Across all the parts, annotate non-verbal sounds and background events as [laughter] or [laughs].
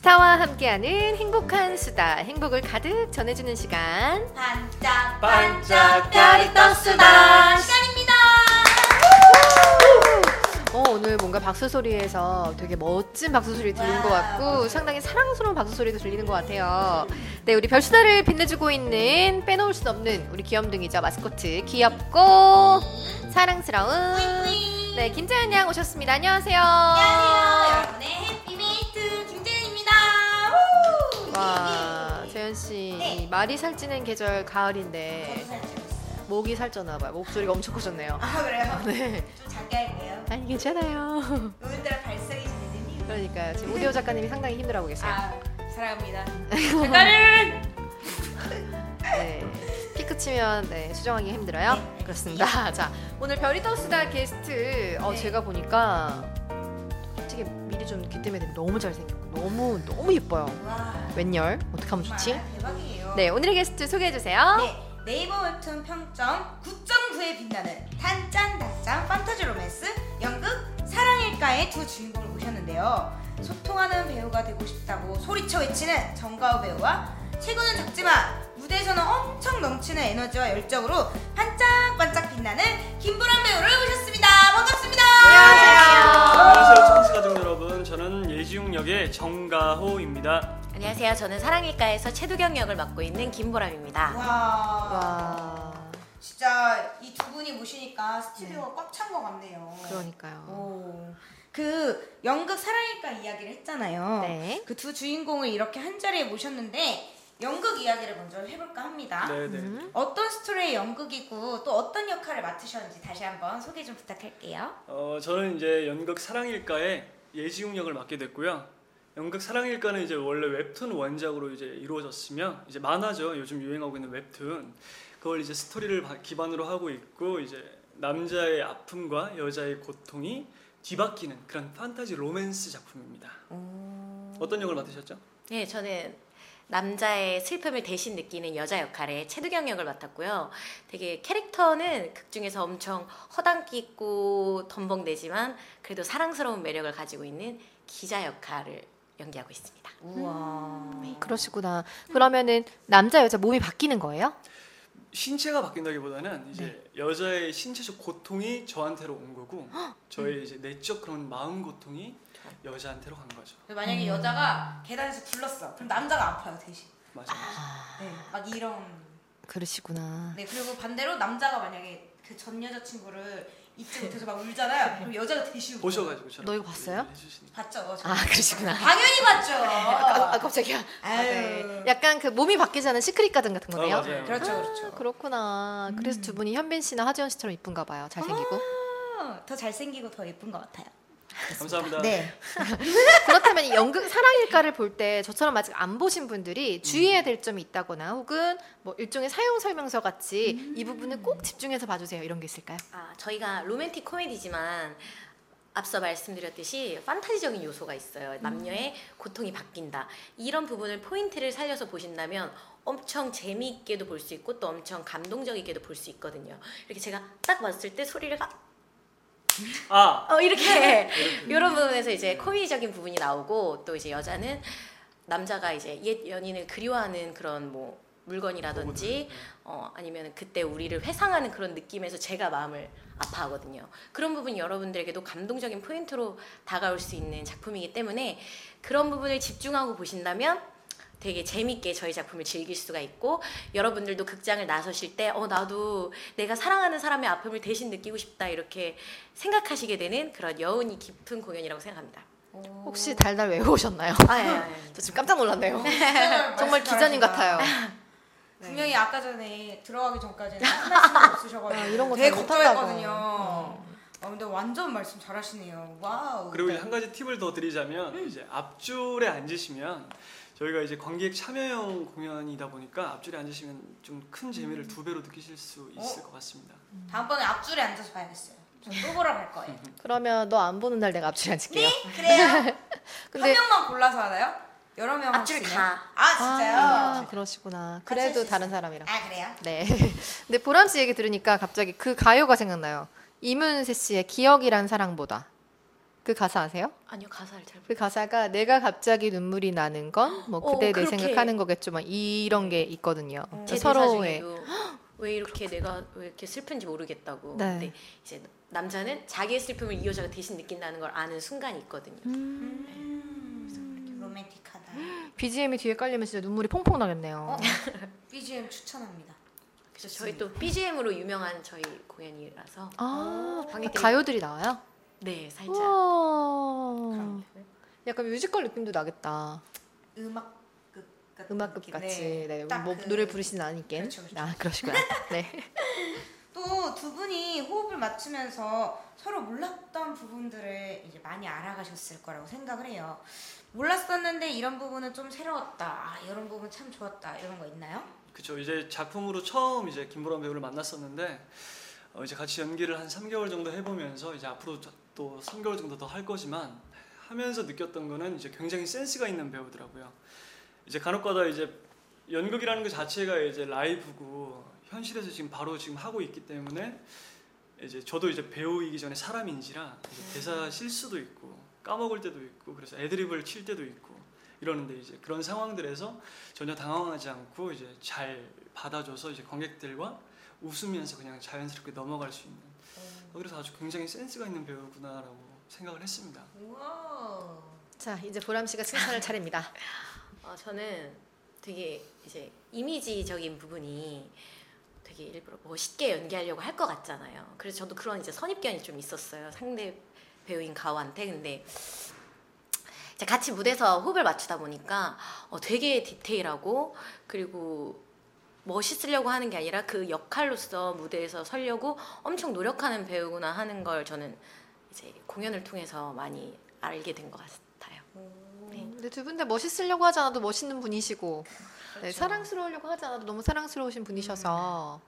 스타와 함께하는 행복한 수다, 행복을 가득 전해주는 시간. 반짝 반짝 별이 떴수다 시간입니다. 어, 오늘 뭔가 박수 소리에서 되게 멋진 박수 소리 들리는 와, 것 같고. 상당히 사랑스러운 박수 소리도 들리는 것 같아요. 네, 우리 별수다를 빛내주고 있는 빼놓을 수 없는 우리 귀염둥이죠 마스코트 귀엽고 사랑스러운 네 김재현 양 오셨습니다. 안녕하세요. 안녕하세요, 여러분의 와 재현 씨 네. 이 말이 살찌는 계절 가을인데. 목이 살쪄나 봐요. 목소리가 엄청 커졌네요. 아 그래요? 네. 좀 작게 할게요. 아니 괜찮아요. 오늘따라 발성이 지내더니. 그러니까요. 지금 오디오 작가님이 상당히 힘들어하고 계세요. 아 사랑합니다. [laughs] 작가는 네. 피크 치면 네, 수정하기 힘들어요. 네, 그렇습니다. [laughs] 자, 오늘 별이 떠수다 게스트 어, 네. 제가 보니까 솔직히 미리 좀 귀뜸해 너무 잘생겼고 너무 너무 예뻐요. 와 웬열? 어떻게 하면 좋지? 정말 대박이에요. 네, 오늘의 게스트 소개해 주세요. 네, 네이버 웹툰 평점 9.9에 빛나는 단짠 단짠 판타지 로맨스 연극 사랑일까의 두 주인공을 모셨는데요. 소통하는 배우가 되고 싶다고 소리쳐 외치는 정가우 배우와 체구는 작지만 무대에서는 엄청 넘치는 에너지와 열정으로 반짝반짝 빛나는 김보람 배우 예지웅 역의 정가호입니다 안녕하세요. 저는 사랑일가에서 최두경 역을 맡고 있는 김보람입니다. 와, 와, 진짜 이 두 분이 모시니까 스튜디오가 꽉찬 것 같네요. 그러니까요. 오. 그 연극 사랑일까 이야기를 했잖아요. 네. 그 두 주인공을 이렇게 한 자리에 모셨는데 연극 이야기를 먼저 해볼까 합니다. 네네 음. 어떤 스토리의 연극이고 또 어떤 역할을 맡으셨는지 다시 한번 소개 좀 부탁할게요. 어, 저는 이제 연극 사랑일가에 예지웅 역을 맡게 됐고요. 연극 사랑일가는 이제 원래 웹툰 원작으로 이제 이루어졌으며 이제 만화죠. 요즘 유행하고 있는 웹툰. 그걸 이제 스토리를 바- 기반으로 하고 있고 이제 남자의 아픔과 여자의 고통이 뒤바뀌는 그런 판타지 로맨스 작품입니다. 어떤 역을 맡으셨죠? 네, 저는 남자의 슬픔을 대신 느끼는 여자 역할에 최두경 역을 맡았고요. 되게 캐릭터는 극 중에서 엄청 허당기 있고 덤벙대지만 그래도 사랑스러운 매력을 가지고 있는 기자 역할을 연기하고 있습니다. 우와. 그러시구나. 그러면은 남자 여자 몸이 바뀌는 거예요? 신체가 바뀐다기보다는 이제 여자의 신체적 고통이 저한테로 온 거고 저의 이제 내적 그런 마음 고통이 여자한테로 간 거죠. 만약에 여자가 계단에서 굴렀어. 그럼 남자가 아파요 대신. 맞아. 네, 막 이런. 그러시구나. 네 그리고 반대로 남자가 만약에 그 전 여자친구를 잊지 못해서 막 울잖아요. [laughs] 그럼 여자가 대신 울고. 보셔가지고 저랑 너 이거 봤어요? 해주시니까. 봤죠. 저. 아, 그러시구나. 당연히 봤죠. 아, [laughs] 아, 깜짝이야. 아. 네. 약간 그 몸이 바뀌자는 시크릿 가든 같은 거네요. 아, 맞아요. 그렇죠, 그렇죠. 아, 그렇구나. 그래서 두 분이 현빈 씨나 하지원 씨처럼 이쁜가 봐요. 잘생기고. 어, 더 잘생기고 더 예쁜 것 같아요. 감사합니다. 네. [laughs] 그렇다면 이 연극 사랑일까를 볼 때 저처럼 아직 안 보신 분들이 주의해야 될 점이 있다거나 혹은 뭐 일종의 사용 설명서 같이 이 부분을 꼭 집중해서 봐주세요. 이런 게 있을까요? 아, 저희가 로맨틱 코미디지만 앞서 말씀드렸듯이 판타지적인 요소가 있어요. 남녀의 고통이 바뀐다. 이런 부분을 포인트를 살려서 보신다면 엄청 재미있게도 볼 수 있고 또 엄청 감동적이게도 볼 수 있거든요. 이렇게 제가 딱 봤을 때 소리를 가- 아. 어, 이렇게. 이런 부분에서 이제 코미디적인 부분이 나오고 또 이제 여자는 남자가 이제 옛 연인을 그리워하는 그런 뭐 물건이라든지 어, 아니면 그때 우리를 회상하는 그런 느낌에서 제가 마음을 아파하거든요. 그런 부분이 여러분들에게도 감동적인 포인트로 다가올 수 있는 작품이기 때문에 그런 부분을 집중하고 보신다면 되게 재밌게 저희 작품을 즐길 수가 있고 여러분들도 극장을 나서실 때 어 나도 내가 사랑하는 사람의 아픔을 대신 느끼고 싶다 이렇게 생각하시게 되는 그런 여운이 깊은 공연이라고 생각합니다. 혹시 달달 외우셨나요? 아, 예, 예. [laughs] 저 지금 깜짝 놀랐네요. 정말 [laughs] 기자님 같아요. [laughs] 분명히 아까 전에 들어가기 전까지는 한 말씀도 없으셔가지고 아, 이런 거 되게. 걱정했거든요. 아, 근데 완전 말씀 잘하시네요. Wow. 그리고 이제 한 가지 팁을 더 드리자면 이제 앞줄에 앉으시면 저희가 이제 관객 참여형 공연이다 보니까 앞줄에 앉으시면 좀 큰 재미를 두 배로 느끼실 수 있을 것 같습니다. 다음번에 앞줄에 앉아서 봐야겠어요. 저또 보러 갈 거예요. [laughs] 그러면 너 안 보는 날 내가 앞줄에 앉을게요. 네, 그래요. [laughs] 근데 한 명만 골라서 하나요? 여러 명 앞줄. 있나요? 아 진짜요? 아, 그러시구나. 같이 할수 그래도. 다른 사람이랑. 아 그래요? 네. [laughs] 근데 보람 씨 얘기 들으니까 갑자기 그 가요가 생각나요. 이문세 씨의 기억이란 사랑보다. 그 가사 아세요? 아니요 가사를 잘그 가사가 내가 갑자기 눈물이 나는 건 뭐 어, 그대 내 그렇게. 생각하는 거겠죠. 막 이런 게 있거든요. 어. 제 서로의 [gasps] 왜 이렇게 내가 왜 이렇게 슬픈지 모르겠다고. 네. 근데 이제 남자는 자기의 슬픔을 이 여자가 대신 느낀다는 걸 아는 순간이 있거든요. 음, 로맨틱하다. BGM이 뒤에 깔리면 진짜 눈물이 퐁퐁 나겠네요. 어? [laughs] BGM 추천합니다. 그래서 저희 또 BGM으로 유명한 저희 공연이라서 아, 가요들이 나와요? 네 살짝 우와. 그럼 약간 뮤지컬 느낌도 나겠다. 음악극 같은 음악극 느낌. 같이. 네. 딱 뭐 그- 노래 부르시는 않으니까. 그렇죠, 그렇죠. 아, 그러시구나. 네. [laughs] 또 두 분이 호흡을 맞추면서 서로 몰랐던 부분들을 이제 많이 알아가셨을 거라고 생각을 해요. 몰랐었는데 이런 부분은 좀 새로웠다. 아, 이런 부분 참 좋았다. 이런 거 있나요? 그쵸 이제 작품으로 처음 이제 김보람 배우를 만났었는데 어, 이제 같이 연기를 한 3개월 정도 해보면서 이제 앞으로 저- 또 3개월 정도 더 할 거지만 하면서 느꼈던 거는 이제 굉장히 센스가 있는 배우더라고요. 이제 간혹가다 이제 연극이라는 것 자체가 이제 라이브고 현실에서 지금 바로 지금 하고 있기 때문에 이제 저도 이제 배우이기 전에 사람인지라 이제 대사 실수도 있고 까먹을 때도 있고 그래서 애드립을 칠 때도 있고 이러는데 이제 그런 상황들에서 전혀 당황하지 않고 이제 잘 받아줘서 이제 관객들과 웃으면서 그냥 자연스럽게 넘어갈 수 있는 그래서 아주 굉장히 센스가 있는 배우구나라고 생각을 했습니다. 우와. 자, 이제 보람 씨가 칭찬할 차례입니다. [laughs] 어, 저는 되게 이제 이미지적인 부분이 되게 일부러 멋있게 연기하려고 할 것 같잖아요. 그래서 저도 그런 이제 선입견이 좀 있었어요. 상대 배우인 가오한테. 근데 같이 무대에서 호흡을 맞추다 보니까 어, 되게 디테일하고 그리고 멋있으려고 하는 게 아니라 그 역할로서 무대에서 서려고 엄청 노력하는 배우구나 하는 걸 저는 이제 공연을 통해서 많이 알게 된 것 같아요. 네. 근데 두 분 다 멋있으려고 하지 않아도 멋있는 분이시고 네, 그렇죠. 사랑스러우려고 하지 않아도 너무 사랑스러우신 분이셔서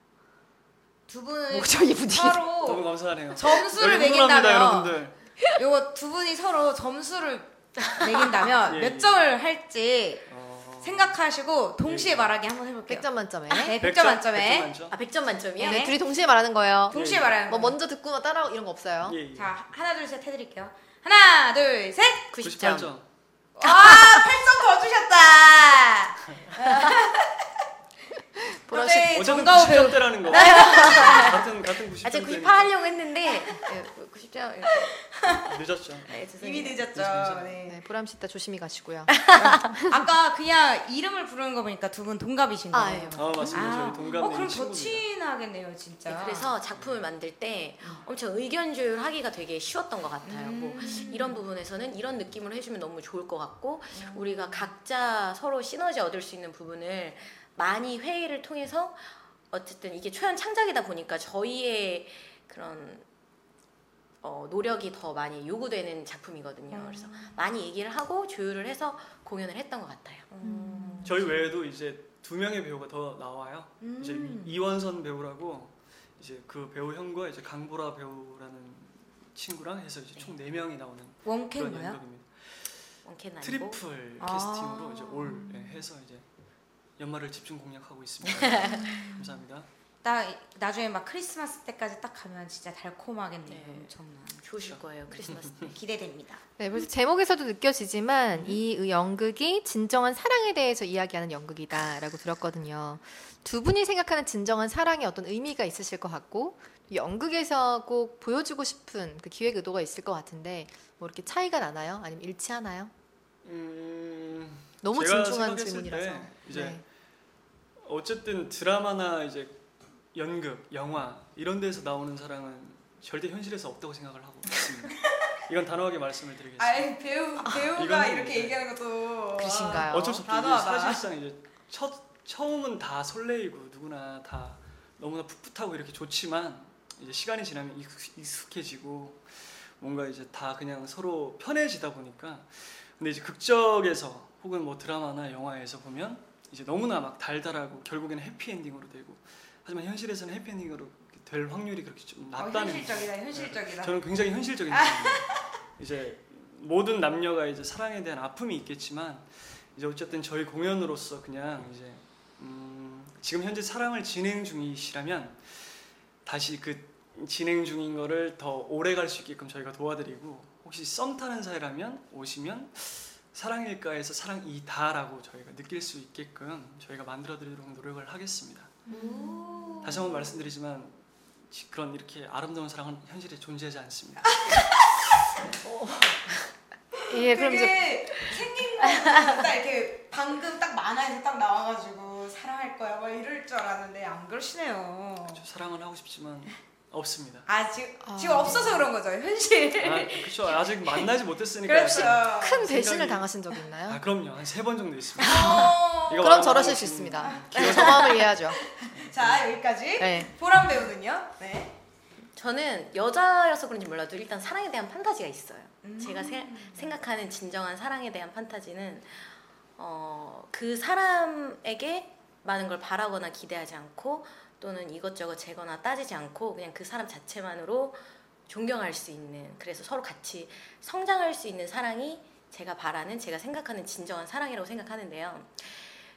두 분을 뭐 분위기 [laughs] 너무 서로 감사하네요. 점수를 매긴다면 여러분들. 요거 두 분이 서로 점수를 [laughs] 매긴다면 예, 몇 예. 점을 할지 어... 생각하시고 동시에 예. 말하기 한번 해볼게요. 100점 만점에. 네, 100점, 백점 만점에 만점? 아 100점 만점이요? 네, 네. 둘이 동시에 말하는 거예요. 동시에 예, 예. 말하는 뭐 거. 먼저 듣고 따라하고 이런 거 없어요. 예, 예. 자 하나 둘 셋 해드릴게요. 하나 둘 셋. 90점. 98점. 와 8점 더 주셨다. [laughs] 보람 씨 네, 어쨌든 정가호 배우. 90점대라는 거. 같은 같은 90점. 아 제가 98 하려고 했는데 예, 90점 늦었죠. 네, 죄송해요. 이미 늦었죠. 네. 네, 보람 씨 이따 조심히 가시고요. [laughs] 아까 그냥 이름을 부르는 거 보니까 두 분 동갑이신 아, 거예요. 예. 아 맞습니다. 아, 저희 동갑 어 그럼 더 친구입니다. 친하겠네요, 진짜. 네, 그래서 작품을 만들 때 엄청 의견 조율하기가 되게 쉬웠던 것 같아요. 뭐 음. 이런 부분에서는 이런 느낌으로 해주면 너무 좋을 것 같고 우리가 각자 서로 시너지 얻을 수 있는 부분을 많이 회의를 통해서 어쨌든 이게 초연 창작이다 보니까 저희의 그런 어, 노력이 더 많이 요구되는 작품이거든요. 그래서 많이 얘기를 하고 조율을 해서 공연을 했던 것 같아요. 음. 저희 외에도 이제 두 명의 배우가 더 나와요. 음. 이제 이원선 배우라고 이제 그 배우 형과 이제 강보라 배우라는 친구랑 해서 이제 총 네 명이 나오는 그런 원캔가요? 연극입니다. 원캔 아니고 triple 아. 캐스팅으로 이제 올 예, 해서 이제 연말을 집중 공략하고 있습니다. [laughs] 감사합니다. 딱 나중에 막 크리스마스 때까지 딱 가면 진짜 달콤하겠네요. 네. 엄청난. 좋으실 거예요 크리스마스 때. [laughs] 기대됩니다. 네, 그래서 제목에서도 느껴지지만 이 연극이 진정한 사랑에 대해서 이야기하는 연극이다라고 들었거든요. 두 분이 생각하는 진정한 사랑에 어떤 의미가 있으실 것 같고 연극에서 꼭 보여주고 싶은 그 기획 의도가 있을 것 같은데 뭐 이렇게 차이가 나나요? 아니면 일치하나요? 음, 너무 제가 진중한 생각했을 질문이라서. 때 이제 네. 어쨌든 드라마나 이제 연극, 영화 이런 데서 나오는 사랑은 절대 현실에서 없다고 생각을 하고 있습니다. [laughs] 이건 단호하게 말씀을 드리겠습니다. 아이 배우 배우가 이렇게 얘기하는 것도 그러신가요? 어쩔 수 없죠. 사실상 이제 첫 처음은 다 설레이고 누구나 다 너무나 풋풋하고 이렇게 좋지만 이제 시간이 지나면 익숙- 익숙해지고 뭔가 이제 다 그냥 서로 편해지다 보니까 근데 이제 극적에서 혹은 뭐 드라마나 영화에서 보면 이제 너무나 막 달달하고 결국에는 해피엔딩으로 되고 하지만 현실에서는 해피엔딩으로 될 확률이 그렇게 좀 어, 낮다는 현실적이다, 현실적이다. 저는 굉장히 현실적인 [laughs] 사람이에요. 이제 모든 남녀가 이제 사랑에 대한 아픔이 있겠지만 이제 어쨌든 저희 공연으로서 그냥 이제 음, 지금 현재 사랑을 진행 중이시라면 다시 그 진행 중인 거를 더 오래 갈 수 있게끔 저희가 도와드리고 혹시 썸 타는 사이라면 오시면 사랑일까에서 사랑이다라고 저희가 느낄 수 있게끔 저희가 만들어드리도록 노력을 하겠습니다. 다시 한번 말씀드리지만 지- 그런 이렇게 아름다운 사랑은 현실에 존재하지 않습니다. 예, 그럼 이제 되게 생긴 거딱 이렇게 방금 딱 만화에서 딱 나와가지고 사랑할 거야 막 이럴 줄 알았는데 안 그러시네요. 저 사랑은 하고 싶지만 없습니다. 아 지금 아. 지금 없어서 그런 거죠 현실. 아, 그렇죠. [laughs] 아직 만나지 못했으니까. 그렇죠. 큰 배신을 생각이- 당하신 적 있나요? 아 그럼요. 한 세 번 정도 있습니다. 어. [laughs] 이거 그럼 저러실 수좀 있습니다. 저 마음을 이해하죠. 자 여기까지 네. 보람 배우는요. 네. 저는 여자여서 그런지 몰라도 일단 사랑에 대한 판타지가 있어요. 음. 제가 세- 생각하는 진정한 사랑에 대한 판타지는 어, 그 사람에게 많은 걸 바라거나 기대하지 않고 또는 이것저것 재거나 따지지 않고 그냥 그 사람 자체만으로 존경할 수 있는 그래서 서로 같이 성장할 수 있는 사랑이 제가 바라는 제가 생각하는 진정한 사랑이라고 생각하는데요.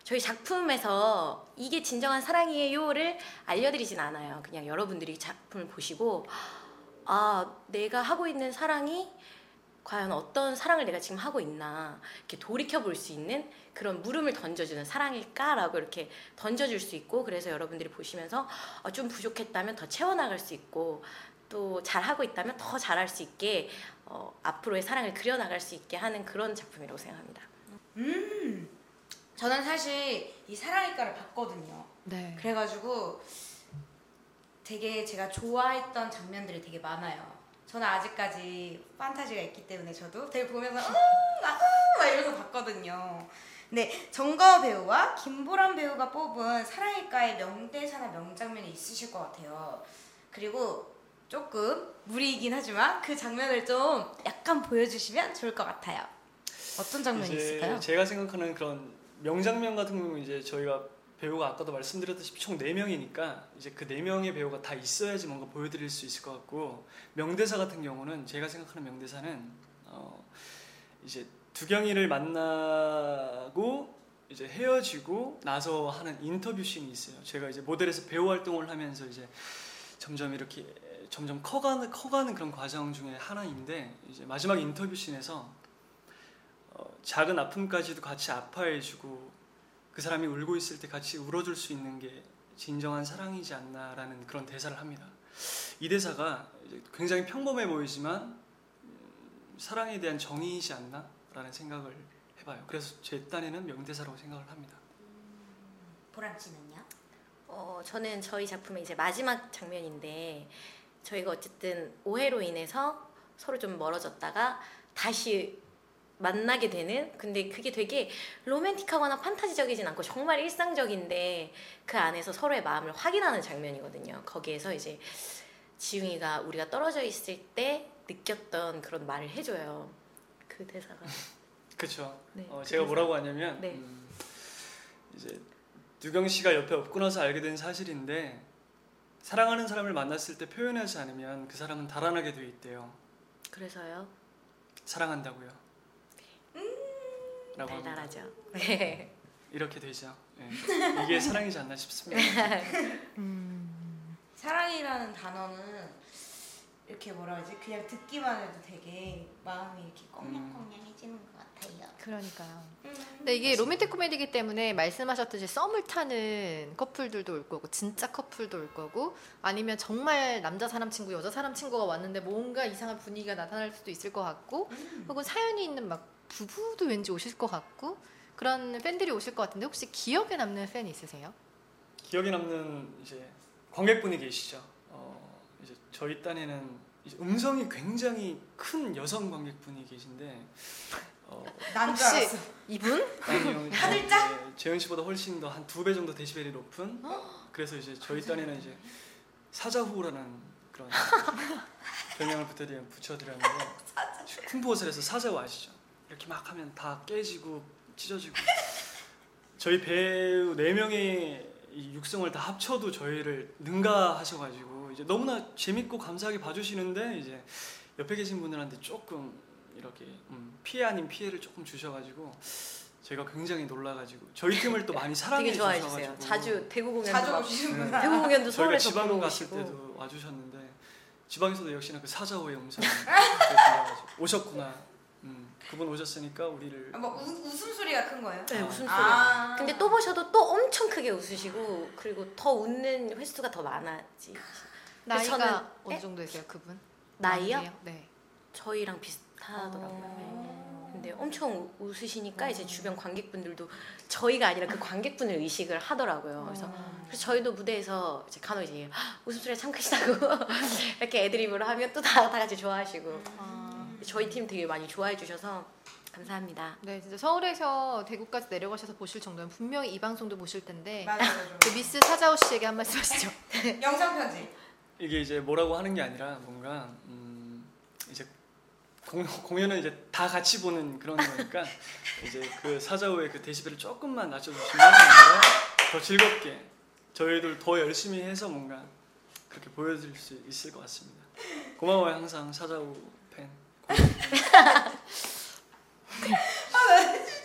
저희 작품에서 이게 진정한 사랑이에요를 알려드리진 않아요. 그냥 여러분들이 작품을 보시고 아 내가 하고 있는 사랑이 과연 어떤 사랑을 내가 지금 하고 있나 이렇게 돌이켜 볼 수 있는 그런 물음을 던져주는 사랑일까라고 이렇게 던져줄 수 있고 그래서 여러분들이 보시면서 어, 좀 부족했다면 더 채워나갈 수 있고 또 잘하고 있다면 더 잘할 수 있게 어, 앞으로의 사랑을 그려나갈 수 있게 하는 그런 작품이라고 생각합니다. 음. 저는 사실 이 사랑일까를 봤거든요. 네. 그래가지고 되게 제가 좋아했던 장면들이 되게 많아요. 저는 아직까지 판타지가 있기 때문에 저도 되게 보면서 음, 아, 음, 막 이러면서 봤거든요. 근데 정가호 배우와 김보람 배우가 뽑은 사랑일까의 명대사나 명장면이 있으실 것 같아요. 그리고 조금 무리이긴 하지만 그 장면을 좀 약간 보여주시면 좋을 것 같아요. 어떤 장면이 있을까요? 제가 생각하는 그런 명장면 같은 경우는 이제 저희가 배우가 아까도 말씀드렸다시피 총 4명이니까 이제 그 4명의 배우가 다 있어야지 뭔가 보여드릴 수 있을 것 같고 명대사 같은 경우는 제가 생각하는 명대사는 어 이제 두경이를 만나고 이제 헤어지고 나서 하는 인터뷰 씬이 있어요. 제가 이제 모델에서 배우 활동을 하면서 이제 점점 이렇게 점점 커가는 커가는 그런 과정 중에 하나인데 이제 마지막 인터뷰 씬에서 어, 작은 아픔까지도 같이 아파해주고 그 사람이 울고 있을 때 같이 울어줄 수 있는 게 진정한 사랑이지 않나라는 그런 대사를 합니다. 이 대사가 굉장히 평범해 보이지만 음, 사랑에 대한 정의이지 않나 라는 생각을 해봐요. 그래서 제 딴에는 명대사라고 생각을 합니다. 보람 씨는요? 어, 저는 저희 작품의 이제 마지막 장면인데 저희가 어쨌든 오해로 인해서 서로 좀 멀어졌다가 다시 만나게 되는 근데 그게 되게 로맨틱하거나 판타지적이진 않고 정말 일상적인데 그 안에서 서로의 마음을 확인하는 장면이거든요. 거기에서 이제 지웅이가 우리가 떨어져 있을 때 느꼈던 그런 말을 해줘요. 그 대사가 그렇죠. 네, 어, 그 제가 대사. 뭐라고 하냐면 네. 음, 이제 두경 씨가 옆에 없고 나서 알게 된 사실인데 사랑하는 사람을 만났을 때 표현하지 않으면 그 사람은 달아나게 돼 있대요. 그래서요 사랑한다고요. 라고 합니다. 달달하죠. 네. [laughs] 이렇게 되죠. 예. 이게 사랑이지 않나 싶습니다. [laughs] 사랑이라는 단어는 이렇게 뭐라 하지? 그냥 듣기만 해도 되게 마음이 이렇게 꽁냥꽁냥해지는 것 같아요. 그러니까요. 음. 근데 이게 로맨틱 코미디이기 때문에 말씀하셨듯이 썸을 타는 커플들도 올 거고 진짜 커플도 올 거고 아니면 정말 남자 사람 친구 여자 사람 친구가 왔는데 뭔가 이상한 분위기가 나타날 수도 있을 것 같고 혹은 사연이 있는 막 부부도 왠지 오실 것 같고 그런 팬들이 오실 것 같은데 혹시 기억에 남는 팬 있으세요? 기억에 남는 이제 관객분이 계시죠. 어, 저희 딴에는 음성이 굉장히 큰 여성 관객분이 계신데 어, 혹시-. 이분? 아니요? 이제 재현 씨보다 훨씬 더 한 두 배 정도 데시벨이 높은. 그래서 이제 저희 딴에는 이제 사자후라는 그런 [laughs] 별명을 붙여드려 붙여드렸는데 쿵푸옷을 해서 사자후 아시죠? 이렇게 막 하면 다 깨지고 찢어지고 저희 배우 네 명의 이 육성을 다 합쳐도 저희를 능가하셔가지고 이제 너무나 재밌고 감사하게 봐주시는데 이제 옆에 계신 분들한테 조금 이렇게 음, 피해 아닌 피해를 조금 주셔가지고 제가 굉장히 놀라가지고 저희 팀을 또 많이 [laughs] 사랑해 되게 좋아해 주셔가지고 주세요. 자주 대구 공연도 자주 막- 오시는구나. 대구 공연도 저희가 서울에서 지방 보러 갔을 오시고 때도 와주셨는데 지방에서도 역시나 그 사자호의 들려가지고 오셨구나. 음, 그분 오셨으니까 우리를 아, 뭐 우, 웃음소리가 큰 거예요? 네, 웃음소리. 아. 근데 또 보셔도 또 엄청 크게 웃으시고 그리고 더 웃는 횟수가 더 많아지. 나이가 저는- 어느 네? 정도 되세요, 그분? 나이요? 많으세요? 네. 저희랑 비슷하더라고요. 네. 어. 근데 엄청 우- 웃으시니까 이제 주변 관객분들도 저희가 아니라 그 관객분을 의식을 하더라고요. 그래서 그래서 저희도 무대에서 이제 간혹 이제 "헉, 웃음소리가 참 크시다고 [laughs] 이렇게 애드립으로 하면 또 다 다 같이 좋아하시고 아, 저희 팀 되게 많이 좋아해 주셔서 감사합니다. 네, 진짜 서울에서 대구까지 내려가셔서 보실 정도면 분명히 이 방송도 보실 텐데 맞아요. 맞아요. 그 미스 사자오 씨에게 한 말씀 하시죠. [laughs] 영상 편지. 이게 이제 뭐라고 하는 게 아니라 뭔가 음, 이제 공, 공연은 이제 다 같이 보는 그런 거니까 이제 그 사자오의 그 데시벨을 조금만 낮춰주시면 더 즐겁게 저희들 더 열심히 해서 뭔가 그렇게 보여드릴 수 있을 것 같습니다. 고마워요 항상 사자오 팬. [laughs]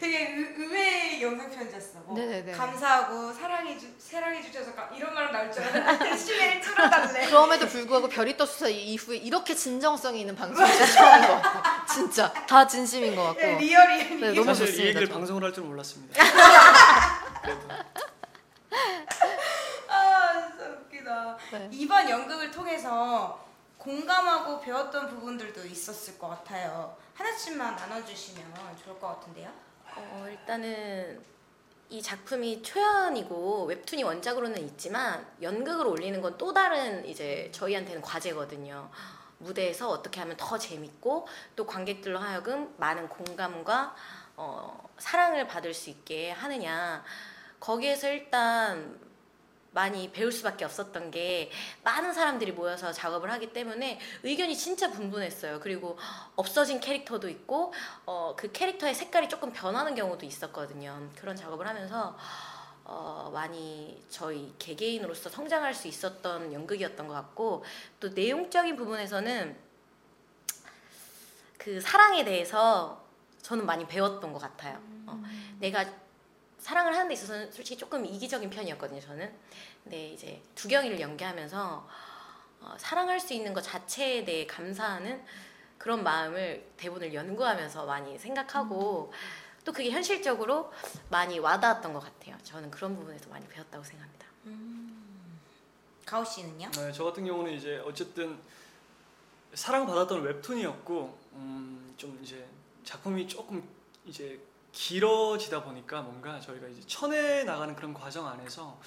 되게 의, 의외의 영상 편지였어. 뭐 네네네. 감사하고 사랑해 주 사랑해 주셔서 가- 이런 말 나올 줄 알았는데 [laughs] 시계를 뚫어달래. 그럼에도 불구하고 별이 떠 수사 이후에 이렇게 진정성이 있는 방송이 진짜 처음인 것 같고 진짜 다 진심인 것 같고 네, 리얼이 네, 너무 사실 이 좋습니다, 얘기를 저. 방송을 할 줄 몰랐습니다. 그래도 [laughs] 아 진짜 웃기다. 네. 이번 연극을 통해서 공감하고 배웠던 부분들도 있었을 것 같아요. 하나씩만 나눠주시면 좋을 것 같은데요. 어, 일단은 이 작품이 초연이고 웹툰이 원작으로는 있지만 연극으로 올리는 건 또 다른 이제 저희한테는 과제거든요. 무대에서 어떻게 하면 더 재밌고 또 관객들로 하여금 많은 공감과 어, 사랑을 받을 수 있게 하느냐. 거기에서 일단 많이 배울 수밖에 없었던 게 많은 사람들이 모여서 작업을 하기 때문에 의견이 진짜 분분했어요. 그리고 없어진 캐릭터도 있고 어, 그 캐릭터의 색깔이 조금 변하는 경우도 있었거든요. 그런 작업을 하면서 어, 많이 저희 개개인으로서 성장할 수 있었던 연극이었던 것 같고 또 내용적인 부분에서는 그 사랑에 대해서 저는 많이 배웠던 것 같아요. 어, 내가 사랑을 하는 데 있어서는 솔직히 조금 이기적인 편이었거든요. 저는. 근데 이제 두경이를 연기하면서 어, 사랑할 수 있는 것 자체에 대해 감사하는 그런 마음을 대본을 연구하면서 많이 생각하고 또 그게 현실적으로 많이 와닿았던 것 같아요. 저는 그런 부분에서 많이 배웠다고 생각합니다. 가오 씨는요? 네, 저 같은 경우는 이제 어쨌든 사랑받았던 웹툰이었고 음, 좀 이제 작품이 조금 이제 길어지다 보니까 뭔가 저희가 이제 쳐내 나가는 그런 과정 안에서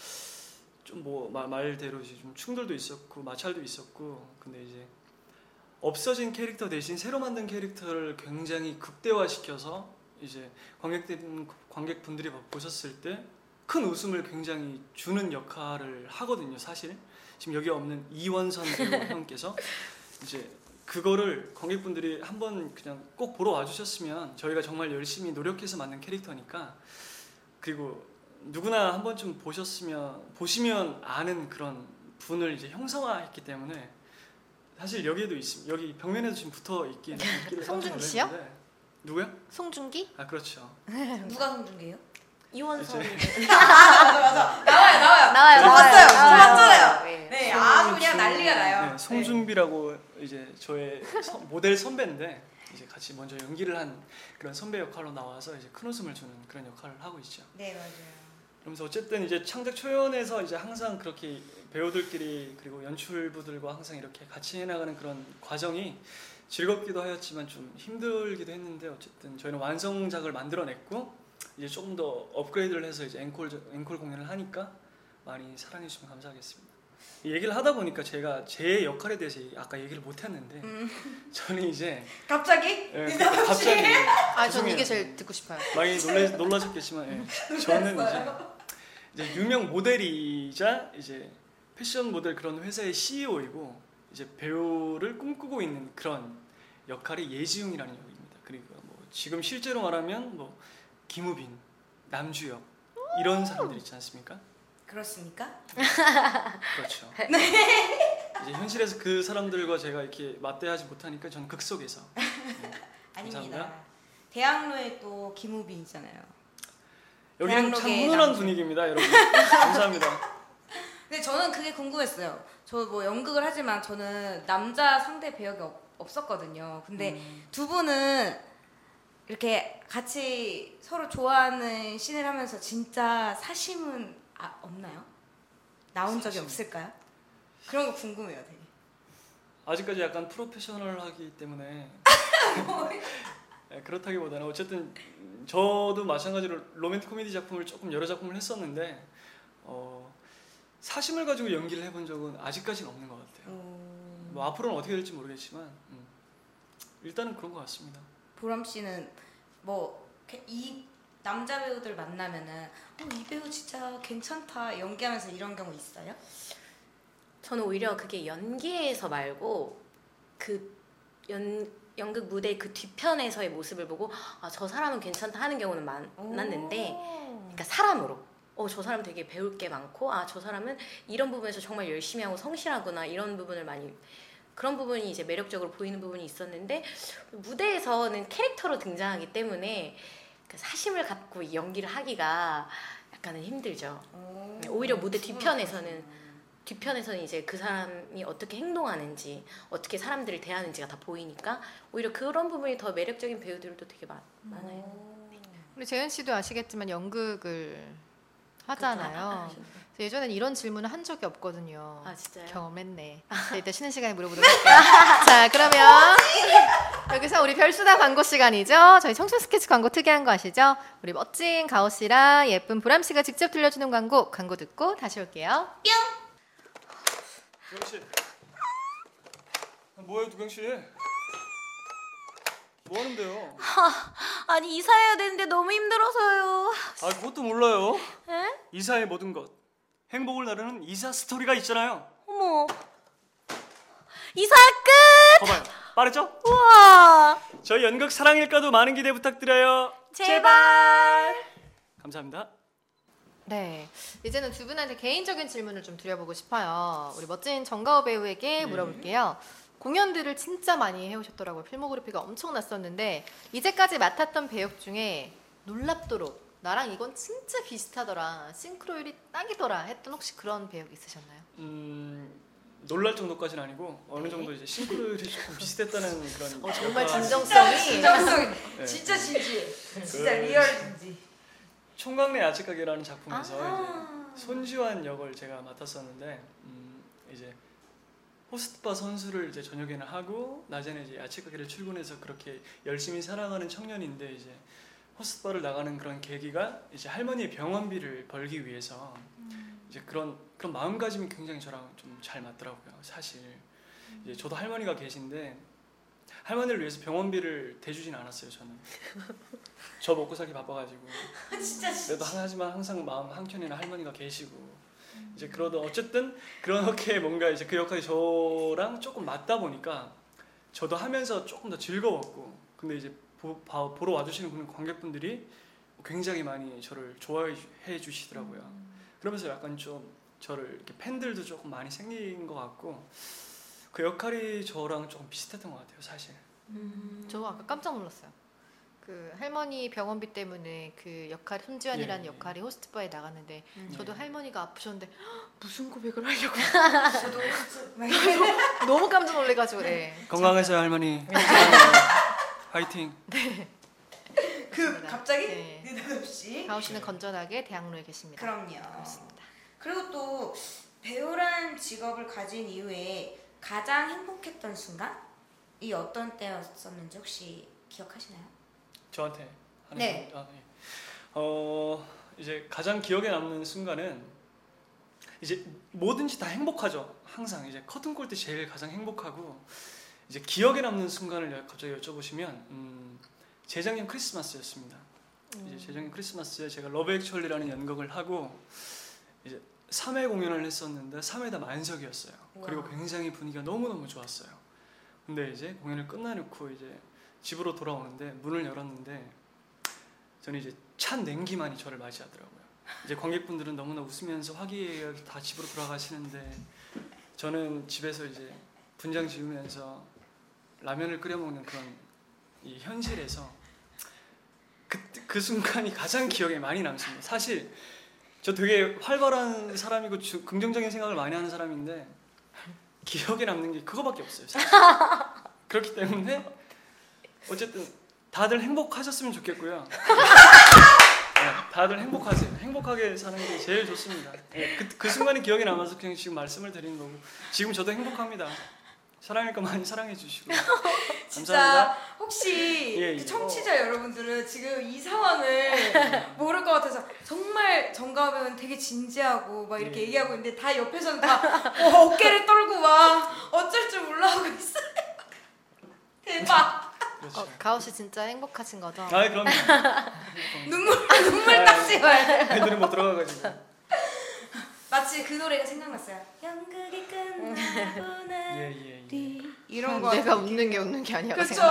좀 뭐 말대로 이제 좀 충돌도 있었고 마찰도 있었고 근데 이제 없어진 캐릭터 대신 새로 만든 캐릭터를 굉장히 극대화시켜서 이제 관객들 관객분들이 보셨을 때 큰 웃음을 굉장히 주는 역할을 하거든요, 사실. 지금 여기 없는 이원선 [laughs] 배우 형께서 이제 그거를 관객분들이 한번 그냥 꼭 보러 와주셨으면 저희가 정말 열심히 노력해서 만든 캐릭터니까 그리고 누구나 한 번쯤 보셨으면 보시면 아는 그런 분을 이제 형성화했기 때문에 사실 여기에도 있습니다. 여기 벽면에도 지금 붙어 있긴 [laughs] 있기를 송중기 씨요? 놀랐는데. 누구요? 송중기? 아 그렇죠. [laughs] 누가 송중기예요? 이원선 [laughs] 맞아 맞아 나와요 나와요. 나와요, 저. 봤어요. 저 나와요. 봤잖아요. 네. 네 아주 그냥 난리가 나요. 네, 송중비라고 이제 저의 서- 모델 선배인데 이제 같이 먼저 연기를 한 그런 선배 역할로 나와서 이제 큰 웃음을 주는 그런 역할을 하고 있죠. 네 맞아요. 그러면서 어쨌든 이제 창작 초연에서 이제 항상 그렇게 배우들끼리 그리고 연출부들과 항상 이렇게 같이 해나가는 그런 과정이 즐겁기도 하였지만 좀 힘들기도 했는데 어쨌든 저희는 완성작을 만들어냈고 이제 조금 더 업그레이드를 해서 이제 앵콜 앵콜 공연을 하니까 많이 사랑해 주시면 감사하겠습니다. 이 얘기를 하다 보니까 제가 제 역할에 대해서 아까 얘기를 못 했는데 음. 저는 이제 갑자기 예, 씨. 갑자기 아, 전 죄송해요. 이게 제일 듣고 싶어요. 많이 놀래, 놀라셨겠지만 예. 저는 이제, [laughs] 이제 유명 모델이자 이제 패션 모델 그런 회사의 CEO이고 이제 배우를 꿈꾸고 있는 그런 역할이 예지웅이라는 역입니다. 그리고 뭐 지금 실제로 말하면 뭐 김우빈, 남주혁 이런 사람들 있지 않습니까? 그렇습니까? 그렇죠. [laughs] 이제 현실에서 그 사람들과 제가 이렇게 맞대하지 못하니까 저는 극속에서 [laughs] 아닙니다. 감사합니다. 대학로에 또 김우빈 있잖아요. 여기는 참 훈훈한. 분위기입니다, 여러분. 감사합니다. [laughs] 근데 저는 그게 궁금했어요. 저 뭐 연극을 하지만 저는 남자 상대 배역이 없, 없었거든요. 근데 음, 두 분은 이렇게 같이 서로 좋아하는 씬을 하면서 진짜 사심은 아, 없나요? 나온 적이 사심. 없을까요? 그런 거 궁금해요, 되게. 아직까지 약간 프로페셔널하기 때문에 네, [laughs] [laughs] 그렇다기보다는 어쨌든 저도 마찬가지로 로맨틱 코미디 작품을 조금 여러 작품을 했었는데 어, 사심을 가지고 연기를 해본 적은 아직까지는 없는 것 같아요. 음. 뭐 앞으로는 어떻게 될지 모르겠지만 음, 일단은 그런 것 같습니다. 보람 씨는 뭐 이 남자 배우들 만나면은 어, 이 배우 진짜 괜찮다 연기하면서 이런 경우 있어요? 저는 오히려 그게 연기에서 말고 그 연, 연극 무대 그 뒤편에서의 모습을 보고 아 저 사람은 괜찮다 하는 경우는 많았는데 그러니까 사람으로 어 저 사람 되게 배울 게 많고 아 저 사람은 이런 부분에서 정말 열심히 하고 성실하구나 이런 부분을 많이 그런 부분이 이제 매력적으로 보이는 부분이 있었는데 무대에서는 캐릭터로 등장하기 때문에 그 사심을 갖고 이 연기를 하기가 약간은 힘들죠. 오. 오히려 무대 뒤편에서는 뒤편에서는 이제 그 사람이 어떻게 행동하는지 어떻게 사람들을 대하는지가 다 보이니까 오히려 그런 부분이 더 매력적인 배우들도 되게 많, 많아요. 우리 재현 씨도 아시겠지만 연극을 하잖아요. 그렇죠. 그래서 예전엔 이런 질문을 한 적이 없거든요. 아 진짜요? 경험했네. 자, 이따 쉬는 시간에 물어보도록 할게요. [laughs] 자, 그러면 여기서 우리 별수다 광고 시간이죠. 저희 청춘 스케치 광고 특이한 거 아시죠? 우리 멋진 가오 씨랑 예쁜 보람 씨가 직접 들려주는 광고, 광고 듣고 다시 올게요. 두경 씨, 아, 뭐예요, 두경 씨? 뭐 하는데요? 아니 이사해야 되는데 너무 힘들어서요. 아 그것도 몰라요. 에? 이사의 모든 것, 행복을 나르는 이사 스토리가 있잖아요. 어머 이사 끝! 봐봐요, 빠르죠? 우와 저희 연극 사랑일까도 많은 기대 부탁드려요. 제발. 감사합니다. 네. 이제는 두 분한테 개인적인 질문을 좀 드려보고 싶어요. 우리 멋진 정가호 배우에게 물어볼게요. 공연들을 진짜 많이 해오셨더라고요. 필모그래피가 엄청 났었는데 이제까지 맡았던 배역 중에 놀랍도록 나랑 이건 진짜 비슷하더라. 싱크로율이 딱이더라 했던 혹시 그런 배역 있으셨나요? 음, 놀랄 정도까지는 아니고 어느 정도 이제 싱크로율이 조금 비슷했다는 그런. 어, 정말. 진정성이 진정성 네. 진짜. 진짜 그- real 진지. 총각네 야채가게라는 작품에서 아. 이제 손지환 역을 제가 맡았었는데 음, 이제 호스트바 선수를 이제 저녁에는 하고 낮에는 이제 야채 가게를 출근해서 그렇게 열심히 살아가는 청년인데 이제 호스트바를 나가는 그런 계기가 이제 할머니의 병원비를 벌기 위해서 이제 그런 그런 마음가짐이 굉장히 저랑 좀 잘 맞더라고요 사실. 이제 저도 할머니가 계신데 할머니를 위해서 병원비를 대주진 않았어요 저는. 저 먹고 살기 바빠가지고. [laughs] 진짜 그래도 하지만 항상 마음 한켠에는 할머니가 계시고. 이제 그러다 어쨌든 그렇게 뭔가 이제 그 역할이 저랑 조금 맞다 보니까 저도 하면서 조금 더 즐거웠고 근데 이제 보, 봐- 보러 와주시는 분- 관객분들이 굉장히 많이 저를 좋아해 주시더라고요. 그러면서 약간 좀 저를 이렇게 팬들도 조금 많이 생긴 것 같고 그 역할이 저랑 조금 비슷했던 것 같아요, 사실. 저 아까 깜짝 놀랐어요. 그 할머니 병원비 때문에 그 역할 손지환이라는 예, 예. 역할이 호스트바에 나갔는데 음. 저도 할머니가 아프셨는데 헉, 무슨 고백을 하려고 [laughs] 저도 진짜 너무 깜짝 놀래가지고 네. 건강하세요, 할머니. 화이팅. 그 그렇습니다. 갑자기 네. 느닷없이 가오 씨는 건전하게 대학로에 계십니다. 그럼요. 그렇습니다. 그리고 또 배우란 직업을 가진 이후에 가장 행복했던 순간이 어떤 때였었는지 혹시 기억하시나요? 저한테 하는 네. 건- 아, 예. 어 이제 가장 기억에 남는 순간은 이제 뭐든지 다 행복하죠. 항상 이제 커튼콜 때 제일 가장 행복하고 이제 기억에 남는 순간을 갑자기 여쭤보시면 음, 재작년 크리스마스였습니다. 이제 재작년 크리스마스에 제가 Love Actually라는 연극을 하고 이제 3회 공연을 했었는데 3회 다 만석이었어요. 그리고 우와. 굉장히 분위기가 너무너무 좋았어요. 근데 이제 공연을 끝나놓고 이제 집으로 돌아오는데 문을 열었는데 저는 이제 찬 냉기만이 저를 맞이하더라고요. 이제 관객분들은 너무나 웃으면서 화기애애하게 다 집으로 돌아가시는데 저는 집에서 이제 분장 지으면서 라면을 끓여 먹는 그런 이 현실에서 그, 그 순간이 가장 기억에 많이 남습니다. 사실 저 되게 활발한 사람이고 주- 긍정적인 생각을 많이 하는 사람인데 기억에 남는 게 그거밖에 없어요. 사실. [laughs] 그렇기 때문에 어쨌든 다들 행복하셨으면 좋겠고요. 네, 다들 행복하세요. 행복하게 사는 게 제일 좋습니다. 네, 그, 그 순간이 기억에 남아서 그냥 지금 말씀을 드리는 거고 지금 저도 행복합니다. 사랑하니까 많이 사랑해 주시고 [laughs] 감사합니다. 진짜 혹시 예, 예. 그 청취자 여러분들은 지금 이 상황을 모를 것 같아서 정말 정가하면 되게 진지하고 막 이렇게 예. 얘기하고 있는데 다 옆에서는 다 어, 어깨를 떨고 막 어쩔 줄 몰라 하고 있어요. [laughs] 대박. 그렇죠. 어, 가호 씨 진짜 행복하신 거죠? 아 그럼요. [laughs] 눈물 눈물 닦지 말아요. 애들이 못 들어가가지고. 마치 그 노래가 생각났어요. 연극이 끝나보나 예예 예. 이런 거. 내가 웃는 게 웃는 게 아니라고. 그렇죠.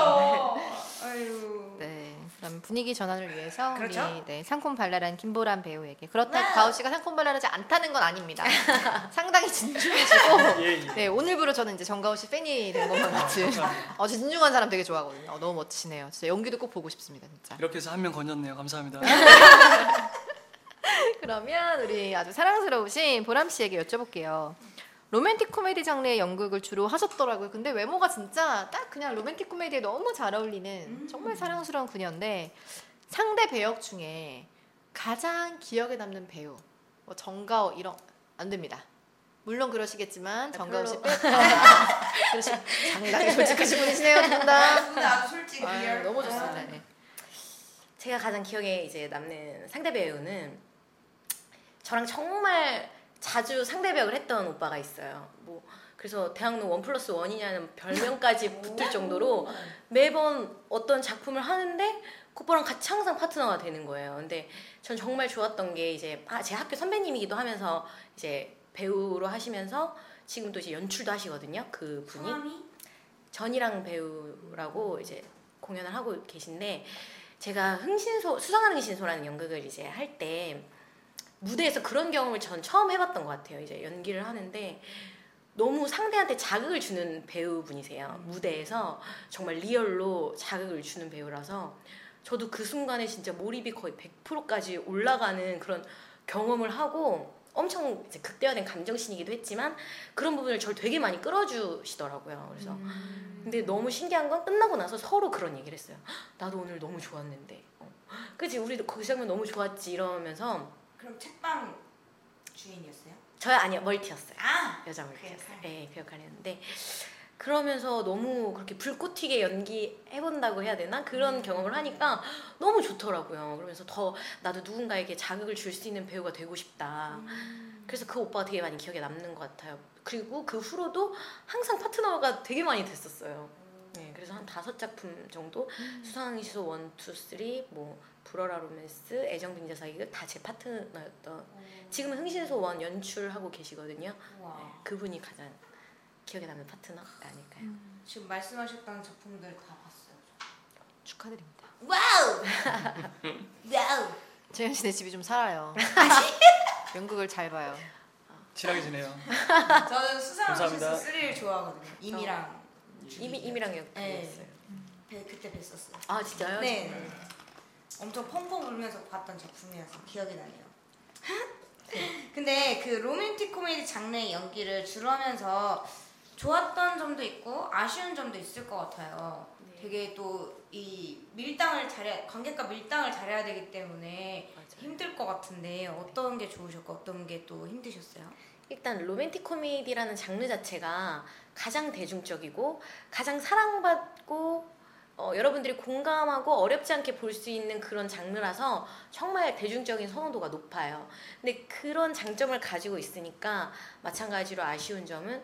아유. 네, 그럼 분위기 전환을 위해서 그렇죠. 우리 네, 상콤발랄한 김보람 배우에게 그렇다고 wow. 가호 씨가 상콤발랄하지 않다는 건 아닙니다. [laughs] 상당히 진중하시고 [laughs] 예, 예. 네 오늘부로 저는 이제 정가오 씨 팬이 된 것만 같은 감사합니다. 어, 진중한 사람 되게 좋아하거든요. 어, 너무 멋지시네요. 진짜 연기도 꼭 보고 싶습니다, 진짜. 이렇게 해서 한 명 건졌네요. 감사합니다. [laughs] 그러면 우리 아주 사랑스러우신 보람 씨에게 여쭤볼게요. 로맨틱 코미디 장르의 연극을 주로 하셨더라고요. 근데 외모가 진짜 딱 그냥 로맨틱 코미디에 너무 잘 어울리는 음. 정말 사랑스러운 그녀인데 상대 배역 중에 가장 기억에 남는 배우 뭐 정가호 이런 안 됩니다. 물론 그러시겠지만 정가호 씨 빼. [laughs] 그러시 상당히 솔직하신 분이시네요, 두분 다. 근데 아주 솔직히 아유, real. 너무 좋습니다. 네. 제가 가장 기억에 이제 남는 상대 배우는 저랑 정말 자주 상대 배역을 했던 오빠가 있어요. 뭐 그래서 대학로 one plus one이냐는 별명까지 붙을 정도로 매번 어떤 작품을 하는데 그 오빠랑 같이 항상 파트너가 되는 거예요. 근데 전 정말 좋았던 게 이제 아, 제 학교 선배님이기도 하면서 이제 배우로 하시면서 지금도 이제 연출도 하시거든요. 그 분이. 성함이 전이랑 배우라고 이제 공연을 하고 계신데 제가 흥신소 수상하는 흥신소라는 연극을 이제 할때 무대에서 그런 경험을 전 처음 해봤던 것 같아요. 이제 연기를 하는데 너무 상대한테 자극을 주는 배우분이세요. 무대에서 정말 리얼로 자극을 주는 배우라서 저도 그 순간에 진짜 몰입이 거의 100%까지 올라가는 그런 경험을 하고 엄청 이제 극대화된 감정신이기도 했지만 그런 부분을 저를 되게 많이 끌어주시더라고요. 그래서 음. 근데 너무 신기한 건 끝나고 나서 서로 그런 얘기를 했어요. "헉, 나도 오늘 너무 좋았는데. 어. 그치 우리도 그 장면 너무 좋았지 이러면서 그럼 책방 주인이었어요? 저야 아니요 멀티였어요. 아 여자 그 멀티였어요. 역할. 네, 그 역할이었는데 그러면서 너무 그렇게 불꽃 튀게 연기해본다고 해야 되나 그런 음. 경험을 하니까 너무 좋더라고요. 그러면서 더 나도 누군가에게 자극을 줄 수 있는 배우가 되고 싶다. 음. 그래서 그 오빠가 되게 많이 기억에 남는 것 같아요. 그리고 그 후로도 항상 파트너가 되게 많이 됐었어요. 네, 그래서 한 다섯 작품 정도 수상한 흥신소 one, two, three, 뭐 불어라 로맨스, 애정 빙자 사기 다 제 파트너였던 지금은 흥신소 one 연출하고 계시거든요. 네, 그분이 가장 기억에 남는 파트너가 아닐까요? 지금 말씀하셨던 작품들 다 봤어요. 축하드립니다. 와우. [laughs] 와우. 재현 씨네 집이 좀 살아요. [laughs] 연극을 잘 봐요. 친하게 지내요. 저는 수상한 감사합니다. 3를 좋아하거든요. 임이랑 이미 이미랑 네. 연결했어요. 배- 그때 뵀었어요. 아 진짜요? 네. 네. 엄청 펑펑 울면서 봤던 작품이라서 기억이 나네요. [laughs] 근데 그 로맨틱 코미디 장르의 연기를 주로 하면서 좋았던 점도 있고 아쉬운 점도 있을 것 같아요. 네. 되게 또 이 밀당을 잘해 관객과 밀당을 잘해야 되기 때문에 맞아요. 힘들 것 같은데 어떤 게 좋으셨고 어떤 게 또 힘드셨어요? 일단 로맨틱 코미디라는 장르 자체가 가장 대중적이고 가장 사랑받고 어, 여러분들이 공감하고 어렵지 않게 볼 수 있는 그런 장르라서 정말 대중적인 선호도가 높아요. 근데 그런 장점을 가지고 있으니까 마찬가지로 아쉬운 점은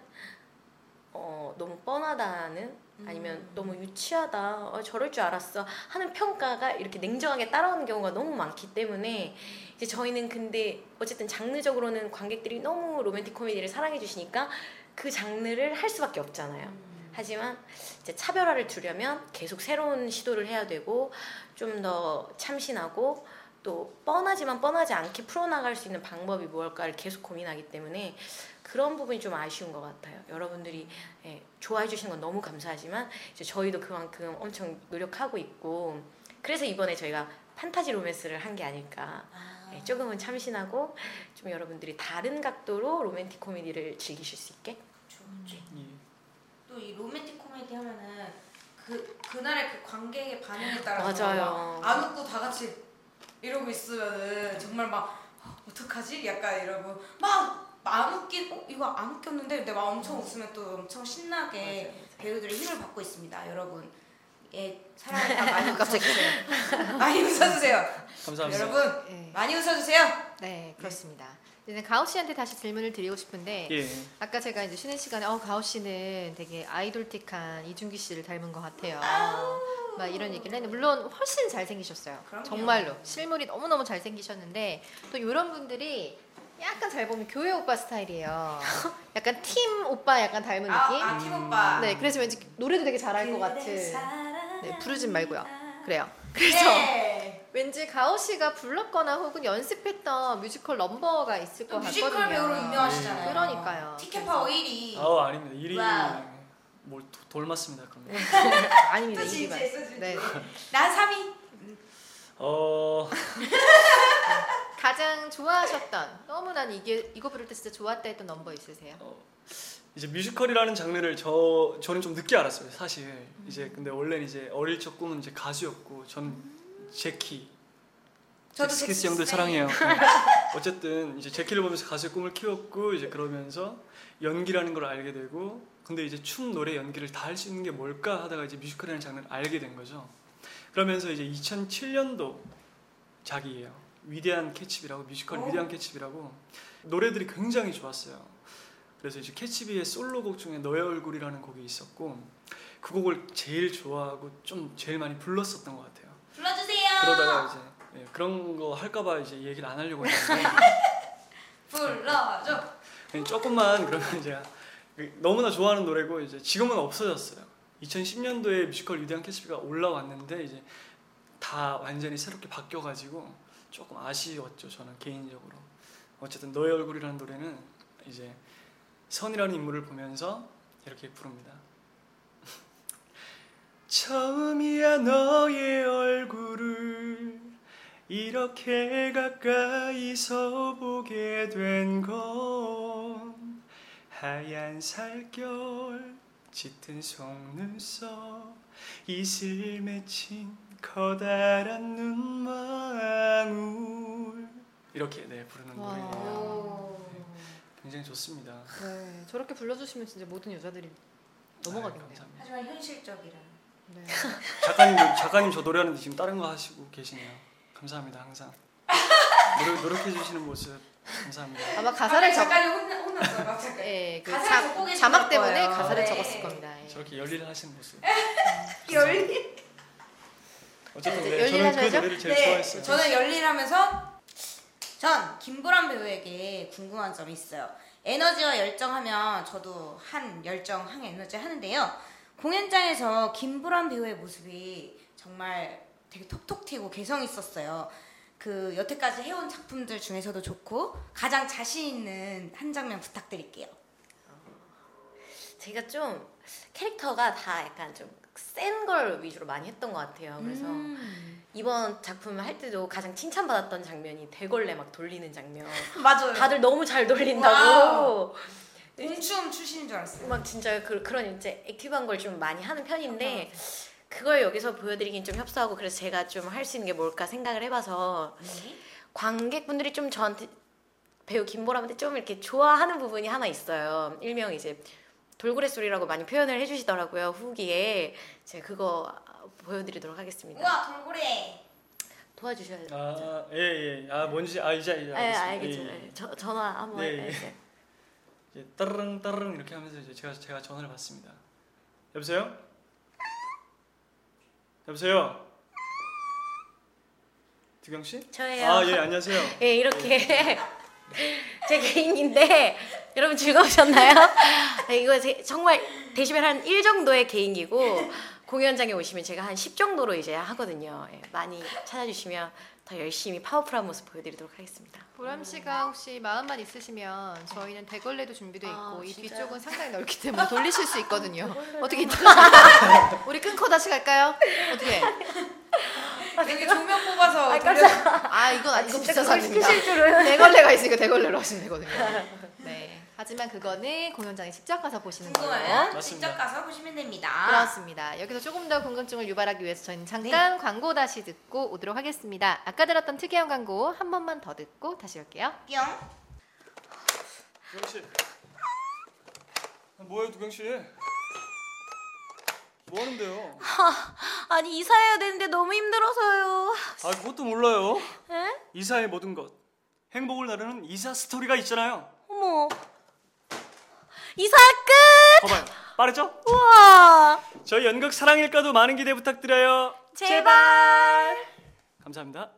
어, 너무 뻔하다는 아니면 너무 유치하다 어, 저럴 줄 알았어 하는 평가가 이렇게 냉정하게 따라오는 경우가 너무 많기 때문에 이제 저희는 근데 어쨌든 장르적으로는 관객들이 너무 로맨틱 코미디를 사랑해 주시니까 그 장르를 할 수밖에 없잖아요. 하지만 이제 차별화를 두려면 계속 새로운 시도를 해야 되고 좀 더 참신하고 또 뻔하지만 뻔하지 않게 풀어나갈 수 있는 방법이 무엇일까를 계속 고민하기 때문에 그런 부분이 좀 아쉬운 것 같아요. 여러분들이 예, 좋아해 주시는 건 너무 감사하지만 이제 저희도 그만큼 엄청 노력하고 있고 그래서 이번에 저희가 판타지 로맨스를 한 게 아닐까. 아, 네, 조금은 참신하고 좀 여러분들이 다른 각도로 로맨틱 코미디를 즐기실 수 있게 좋지. 예. 또 이 로맨틱 코미디 하면은 그 그날의 그 관객의 반응에 따라서 맞아요. 막안 웃고 다 같이 이러고 있으면은 정말 막 어, 어떡하지? 약간 이러고 막 안 웃긴 어 이거 안 웃겼는데 근데 막 엄청 웃으면 또 엄청 신나게 맞아요. 배우들이 힘을 받고 있습니다, 여러분. 예, 사랑하니까 많이. [laughs] 웃어주세요. [laughs] 많이 웃어주세요. 감사합니다. 여러분 네. 많이 웃어주세요. 네, 그렇습니다. 이제 가오 씨한테 다시 질문을 드리고 싶은데 예. 아까 제가 이제 쉬는 시간에 어 가호 씨는 되게 아이돌틱한 이준기 씨를 닮은 것 같아요. 막 이런 얘기를 했는데 물론 훨씬 잘생기셨어요. 그럼요. 정말로 실물이 너무 너무 잘생기셨는데 또 이런 분들이 약간 잘 보면 교회 오빠 스타일이에요. [laughs] 약간 팀 오빠 약간 닮은 아, 느낌. 아, 팀 오빠. 네, 그래서 왠지 노래도 되게 잘할 것 같은. 네, 부르진 말고요. 그래요. [laughs] 그래서 네. 왠지 가호 씨가 불렀거나 혹은 연습했던 뮤지컬 넘버가 있을 것또 같거든요. 뮤지컬 배우로 유명하시잖아요. 그러니까요. 티켓 파워 1위. 아우 아닙니다. 일이 와우. 뭘 도- 돌맞습니다. 그럼. [laughs] 아닙니다. 또 이기 진지해, 또 맞. 진지해. 네. 난 3위. 어 [laughs] 가장 좋아하셨던 너무나 이게 이거 부를 때 진짜 좋았다 했던 넘버 있으세요? 이제 뮤지컬이라는 장르를 저 저는 좀 늦게 알았어요. 사실 이제 근데 원래는 이제 어릴 적 꿈은 이제 가수였고 저는 제키 저도 잭스키스 형들. 사랑해요. 어쨌든 이제 젝키를 보면서 가수의 꿈을 키웠고 이제 그러면서 연기라는 걸 알게 되고 근데 이제 춤 노래 연기를 다 할 수 있는 게 뭘까 하다가 이제 뮤지컬이라는 장르를 알게 된 거죠. 그러면서 이제 2007년도 작이에요. 위대한 캣츠비라고 뮤지컬 오. 위대한 캣츠비라고 노래들이 굉장히 좋았어요. 그래서 이제 캣츠비의 솔로곡 중에 너의 얼굴이라는 곡이 있었고 그 곡을 제일 좋아하고 좀 제일 많이 불렀었던 것 같아요. 불러주세요. 그러다가 이제 예, 그런 거 할까봐 이제 얘기를 안 하려고 했는데 [laughs] 불러줘. 그냥 조금만 그러면 제가 그 너무나 좋아하는 노래고 이제 지금은 없어졌어요. 2010년도에 뮤지컬 위대한 캐치비가 올라왔는데 이제 다 완전히 새롭게 바뀌어가지고 조금 아쉬웠죠 저는 개인적으로. 어쨌든 너의 얼굴이라는 노래는 이제 선이라는 인물을 보면서 이렇게 부릅니다. 처음이야 너의 얼굴을 이렇게 가까이서 보게 된 건 하얀 살결 짙은 속눈썹 이슬 맺힌 커다란 눈망울 이렇게 네 부르는 와. 노래예요. 굉장히 좋습니다. 네, 저렇게 불러주시면 진짜 모든 여자들이 넘어가겠네요. 아유. 하지만 현실적이라. 네. [laughs] 작가님 작가님 저 노래하는데 지금 다른 거 하시고 계시네요. 감사합니다 항상 노력, 노력해 주시는 모습 감사합니다. 아마 가사를 적, 작가님 혼나, 혼났어. 막 작가. 예, 그 가사를 자, 적고 계신 자막 걸 때문에 거예요. 가사를 네. 적었을 겁니다. 예. 저렇게 열일을 하시는 모습. [laughs] 열일. 어쨌든 네, 네, 열일 저는 그 하셔야죠? 노래를 제일 네, 좋아했어요. 저는 열일하면서 전 김보람 배우에게 궁금한 점이 있어요. 에너지와 열정하면 저도 한 열정, 한 에너지 하는데요. 공연장에서 김보람 배우의 모습이 정말 되게 톡톡 튀고 개성 있었어요. 그 여태까지 해온 작품들 중에서도 좋고 가장 자신 있는 한 장면 부탁드릴게요. 제가 좀 캐릭터가 다 약간 좀 센 걸 위주로 많이 했던 것 같아요. 그래서 음. 이번 작품을 할 때도 가장 칭찬받았던 장면이 대걸레 막 돌리는 장면. [laughs] 맞아요. 다들 너무 잘 wow. 돌린다고. 공 춤 출신인 줄 알았어요. 막 진짜 그, 그런 이제 액티브한 걸 좀 많이 하는 편인데 그걸 여기서 보여드리긴 좀 협소하고 그래서 제가 좀 할 수 있는 게 뭘까 생각을 해봐서 관객분들이 좀 저한테 배우 김보람한테 좀 이렇게 좋아하는 부분이 하나 있어요. 일명 이제 돌고래 소리라고 많이 표현을 해주시더라고요 후기에 제가 그거 보여드리도록 하겠습니다. 우와 돌고래. 도와주셔야죠. 아, 예, 예. 아, 뭔지 아 이제 이제 예, 알겠습니다. 알겠죠. 예, 예. 예. 저, 전화 한번 네, 예. 이제 따르릉 따르릉 이렇게 하면서 이제 제가 제가 전화를 받습니다. 여보세요? 여보세요? 두경 씨? 저예요. 아, 예, 안녕하세요. [laughs] 예, 이렇게 [laughs] 제 개인기인데 여러분 즐거우셨나요? 네, [laughs] 이거 제- 정말 데시벨 한 1 정도의 개인기고 공연장에 오시면 제가 한 10 정도로 이제 하거든요. 예, 많이 찾아주시면 더 열심히 파워풀한 모습 보여드리도록 하겠습니다. 보람 씨가 혹시 마음만 있으시면 저희는 대걸레도 준비돼 있고 아, 이 진짜요? 뒤쪽은 상당히 넓기 때문에 [laughs] 돌리실 수 있거든요. 어떻게 이따가 우리 끊고 다시 갈까요? 어떻게? 여기 조명 뽑아서 아, 돌려-. 아 이건 아니고 진짜 비싸서 안 됩니다. 줄은. 대걸레가 있으니까 대걸레로 하시면 되거든요. [laughs] 네. 하지만 그거는 공연장에 직접 가서 보시는 거예요. 궁금하면 맞습니다. 직접 가서 보시면 됩니다. 그렇습니다. 여기서 조금 더 궁금증을 유발하기 위해서 저희는 잠깐 광고 다시 듣고 오도록 하겠습니다. 아까 들었던 특이한 광고 한 번만 더 듣고 다시 올게요. 뿅. 두경 씨. 아, 뭐예요, 두경 씨? 뭐 하는데요? [laughs] 아니 이사해야 되는데 너무 힘들어서요. 아, 그것도 몰라요. 에? 이사의 모든 것. 행복을 나르는 이사 스토리가 있잖아요. 어머. 이사 끝. 봐봐요. 빠르죠? 우와. 저희 연극 사랑일까도 많은 기대 부탁드려요. 제발. 감사합니다.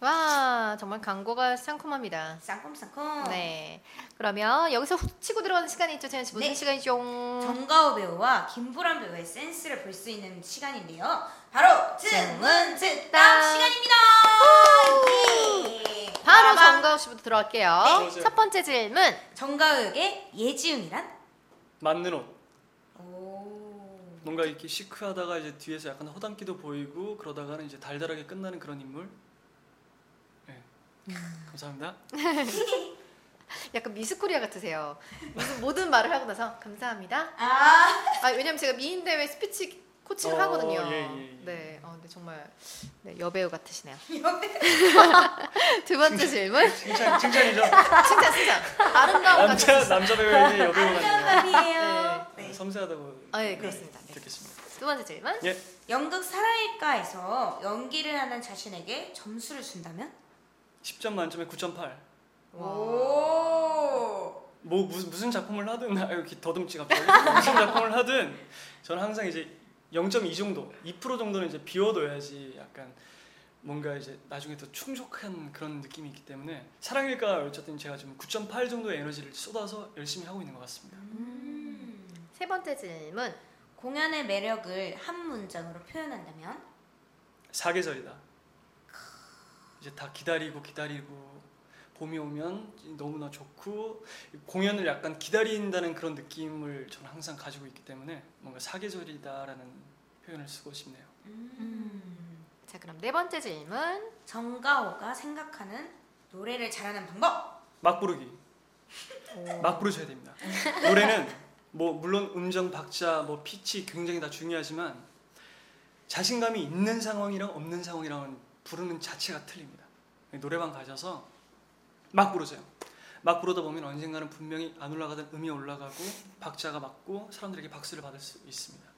와 정말 광고가 상큼합니다. 쌍콤쌍콤. 네. 그러면 여기서 훅 치고 들어가는 시간이 있죠, 재현 씨. 무슨 네. 시간이죠? 정가호 배우와 김보람 배우의 센스를 볼 수 있는 시간인데요. 바로 증문 즉답 시간입니다. 예. 바로 빠밤. 정가호 씨부터 들어갈게요. 네. 첫 번째 질문. 정가호의 예지웅이란? 맞는 옷. 오. 뭔가 이렇게 시크하다가 이제 뒤에서 약간 허당기도 보이고 그러다가는 이제 달달하게 끝나는 그런 인물. 네. 감사합니다. [laughs] 약간 미스코리아 같으세요. 무슨 모든 말을 하고 나서 감사합니다. 아. 아 왜냐면 제가 미인 대회 스피치 코치를 어, 하거든요. 예, 예, 예. 네, 어, 근데 정말 네, 여배우 같으시네요. [laughs] [laughs] 두 번째 질문. 칭찬 칭찬이죠. 칭찬, 칭찬. 아름다움 남자 같으시죠. 남자 배우에게 여배우 같네요. 아름다움이에요. 네. 섬세하다고 아, 예, 그렇습니다. 네. 듣겠습니다. 두 번째 질문. 예. 연극 사랑일까에서 연기를 하는 자신에게 점수를 준다면? 10점 만점에 9.8. 오. 뭐 무슨 무슨 작품을 하든 아 이렇게 더듬지 갑자기 [laughs] 무슨 작품을 하든 저는 항상 이제 0.2 정도, 2% 정도는 이제 비워둬야지 약간 뭔가 이제 나중에 더 충족한 그런 느낌이 있기 때문에 사랑일까 어쨌든 제가 지금 9.8 정도의 에너지를 쏟아서 열심히 하고 있는 것 같습니다. 음. 세 번째 질문. 공연의 매력을 한 문장으로 표현한다면? 사계절이다. 이제 다 기다리고 기다리고 봄이 오면 너무나 좋고 공연을 약간 기다린다는 그런 느낌을 저는 항상 가지고 있기 때문에 뭔가 사계절이다라는 표현을 쓰고 싶네요. 음. 자, 그럼 네 번째 질문. 정가호가 생각하는 노래를 잘하는 방법. 막 부르기. 막 부르셔야 됩니다. 노래는 뭐 물론 음정, 박자, 뭐 피치 굉장히 다 중요하지만 자신감이 있는 상황이랑 없는 상황이랑은 부르는 자체가 틀립니다. 노래방 가셔서 막 부르세요. 막 부르다 보면 언젠가는 분명히 안 올라가던 음이 올라가고 박자가 맞고 사람들에게 박수를 받을 수 있습니다.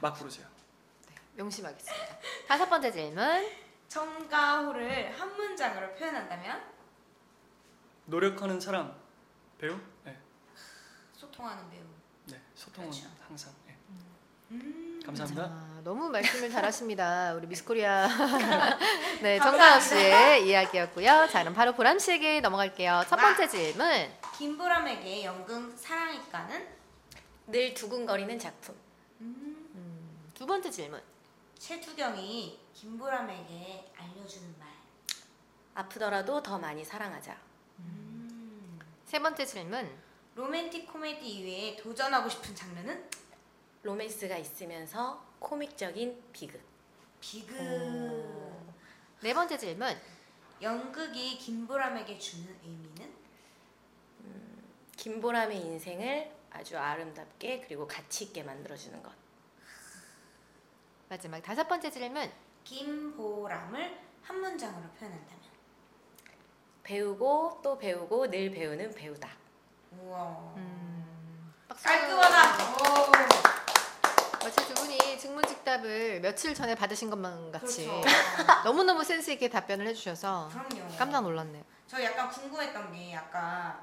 막 부르세요. 명심하겠습니다. 다섯 번째 질문. 정가호를 한 문장으로 표현한다면? 노력하는 사람 배우? 네, 소통하는 배우. 네 소통은 그렇죠. 항상. 네. 음. 감사합니다. 자, 너무 말씀을 잘하십니다. 우리 미스코리아. [laughs] 네, 정가우 씨의 이야기였고요. 자, 그럼 바로 보람 씨에게 넘어갈게요. 첫 번째 질문. 김보람에게 연극 사랑일까는? 늘 두근거리는 작품. 음. 음, 두 번째 질문. 최두경이 김보람에게 알려주는 말. 아프더라도 더 많이 사랑하자. 음. 세 번째 질문. 로맨틱 코미디 이외에 도전하고 싶은 장르는? 로맨스가 있으면서 코믹적인 비극. 비극. 오. 네 번째 질문. 연극이 김보람에게 주는 의미는? 김보람의 인생을 아주 아름답게 그리고 가치 있게 만들어주는 것. 마지막 다섯 번째 질문. 김보람을 한 문장으로 표현한다면? 배우고 또 배우고 늘 배우는 배우다. 우와. 음. 깔끔하다. 오. 마치 두 분이 증문즉답을 며칠 전에 받으신 것만 같이 그렇죠. 너무너무 센스 있게 답변을 해주셔서 그럼요. 깜짝 놀랐네요. 저 약간 궁금했던 게 약간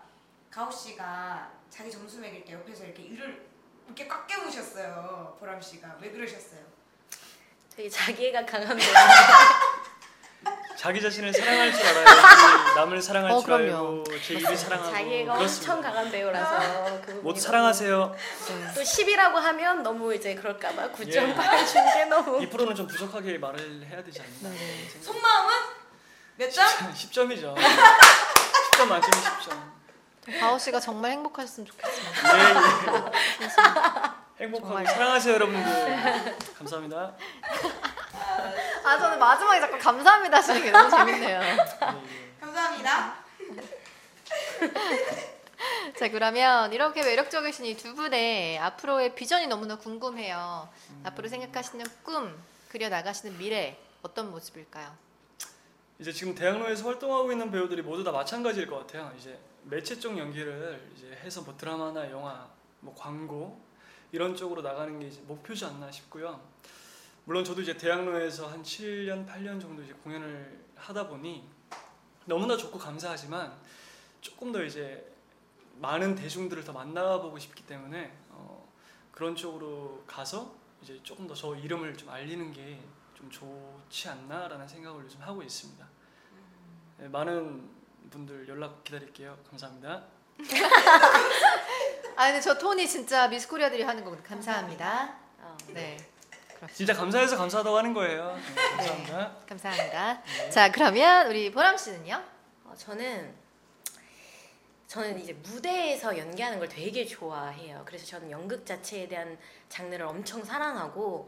가오 씨가 자기 점수 매길 때 옆에서 이렇게 이를 이렇게 꽉 깨무셨어요. 보람 씨가 왜 그러셨어요? 되게 자기애가 강한 배우. [laughs] 자기 자신을 사랑할 줄 알아야지 남을 사랑할 어, 줄 그럼요. 알고 제 일을 사랑하고 자기애가 그렇습니다. 엄청 강한 배우라서 그 부분이 모두 너무- 사랑하세요. 네. 또 10이라고 하면 너무 이제 그럴까봐 예. 9.8 준 게 너무 2%는 좀 부족하게 말을 해야 되지 않나. 네. 속마음은 몇 점? 10점이죠. 10점 만점에 10점. 가오 씨가 정말 행복하셨으면 좋겠습니다. 예, 예. 행복하고 정말. 사랑하세요 여러분들. 감사합니다. 아 저는 마지막에 자꾸 감사합니다 하시는 게 너무 재밌네요. [laughs] 감사합니다. [laughs] 자 그러면 이렇게 매력적이신 이 두 분의 앞으로의 비전이 너무나 궁금해요. 앞으로 생각하시는 꿈, 그려 나가시는 미래 어떤 모습일까요? 이제 지금 대학로에서 활동하고 있는 배우들이 모두 다 마찬가지일 것 같아요. 이제 매체 쪽 연기를 이제 해서 뭐 드라마나 영화, 뭐 광고 이런 쪽으로 나가는 게 이제 목표지 않나 싶고요. 물론 저도 이제 대학로에서 한 7년, 8년 정도 이제 공연을 하다 보니 너무나 좋고 감사하지만 조금 더 이제 많은 대중들을 더 만나보고 싶기 때문에 어, 그런 쪽으로 가서 이제 조금 더 저 이름을 좀 알리는 게 좀 좋지 않나라는 생각을 요즘 하고 있습니다. 네, 많은 분들 연락 기다릴게요. 감사합니다. [laughs] 아 근데 저 톤이 진짜 미스코리아들이 하는 거거든요. 감사합니다. 어, 네. 진짜 감사해서 감사하다고 하는 거예요. 네, 감사합니다. [laughs] 감사합니다. 자 그러면 우리 보람 씨는요? 어, 저는 저는 이제 무대에서 연기하는 걸 되게 좋아해요. 그래서 저는 연극 자체에 대한 장르를 엄청 사랑하고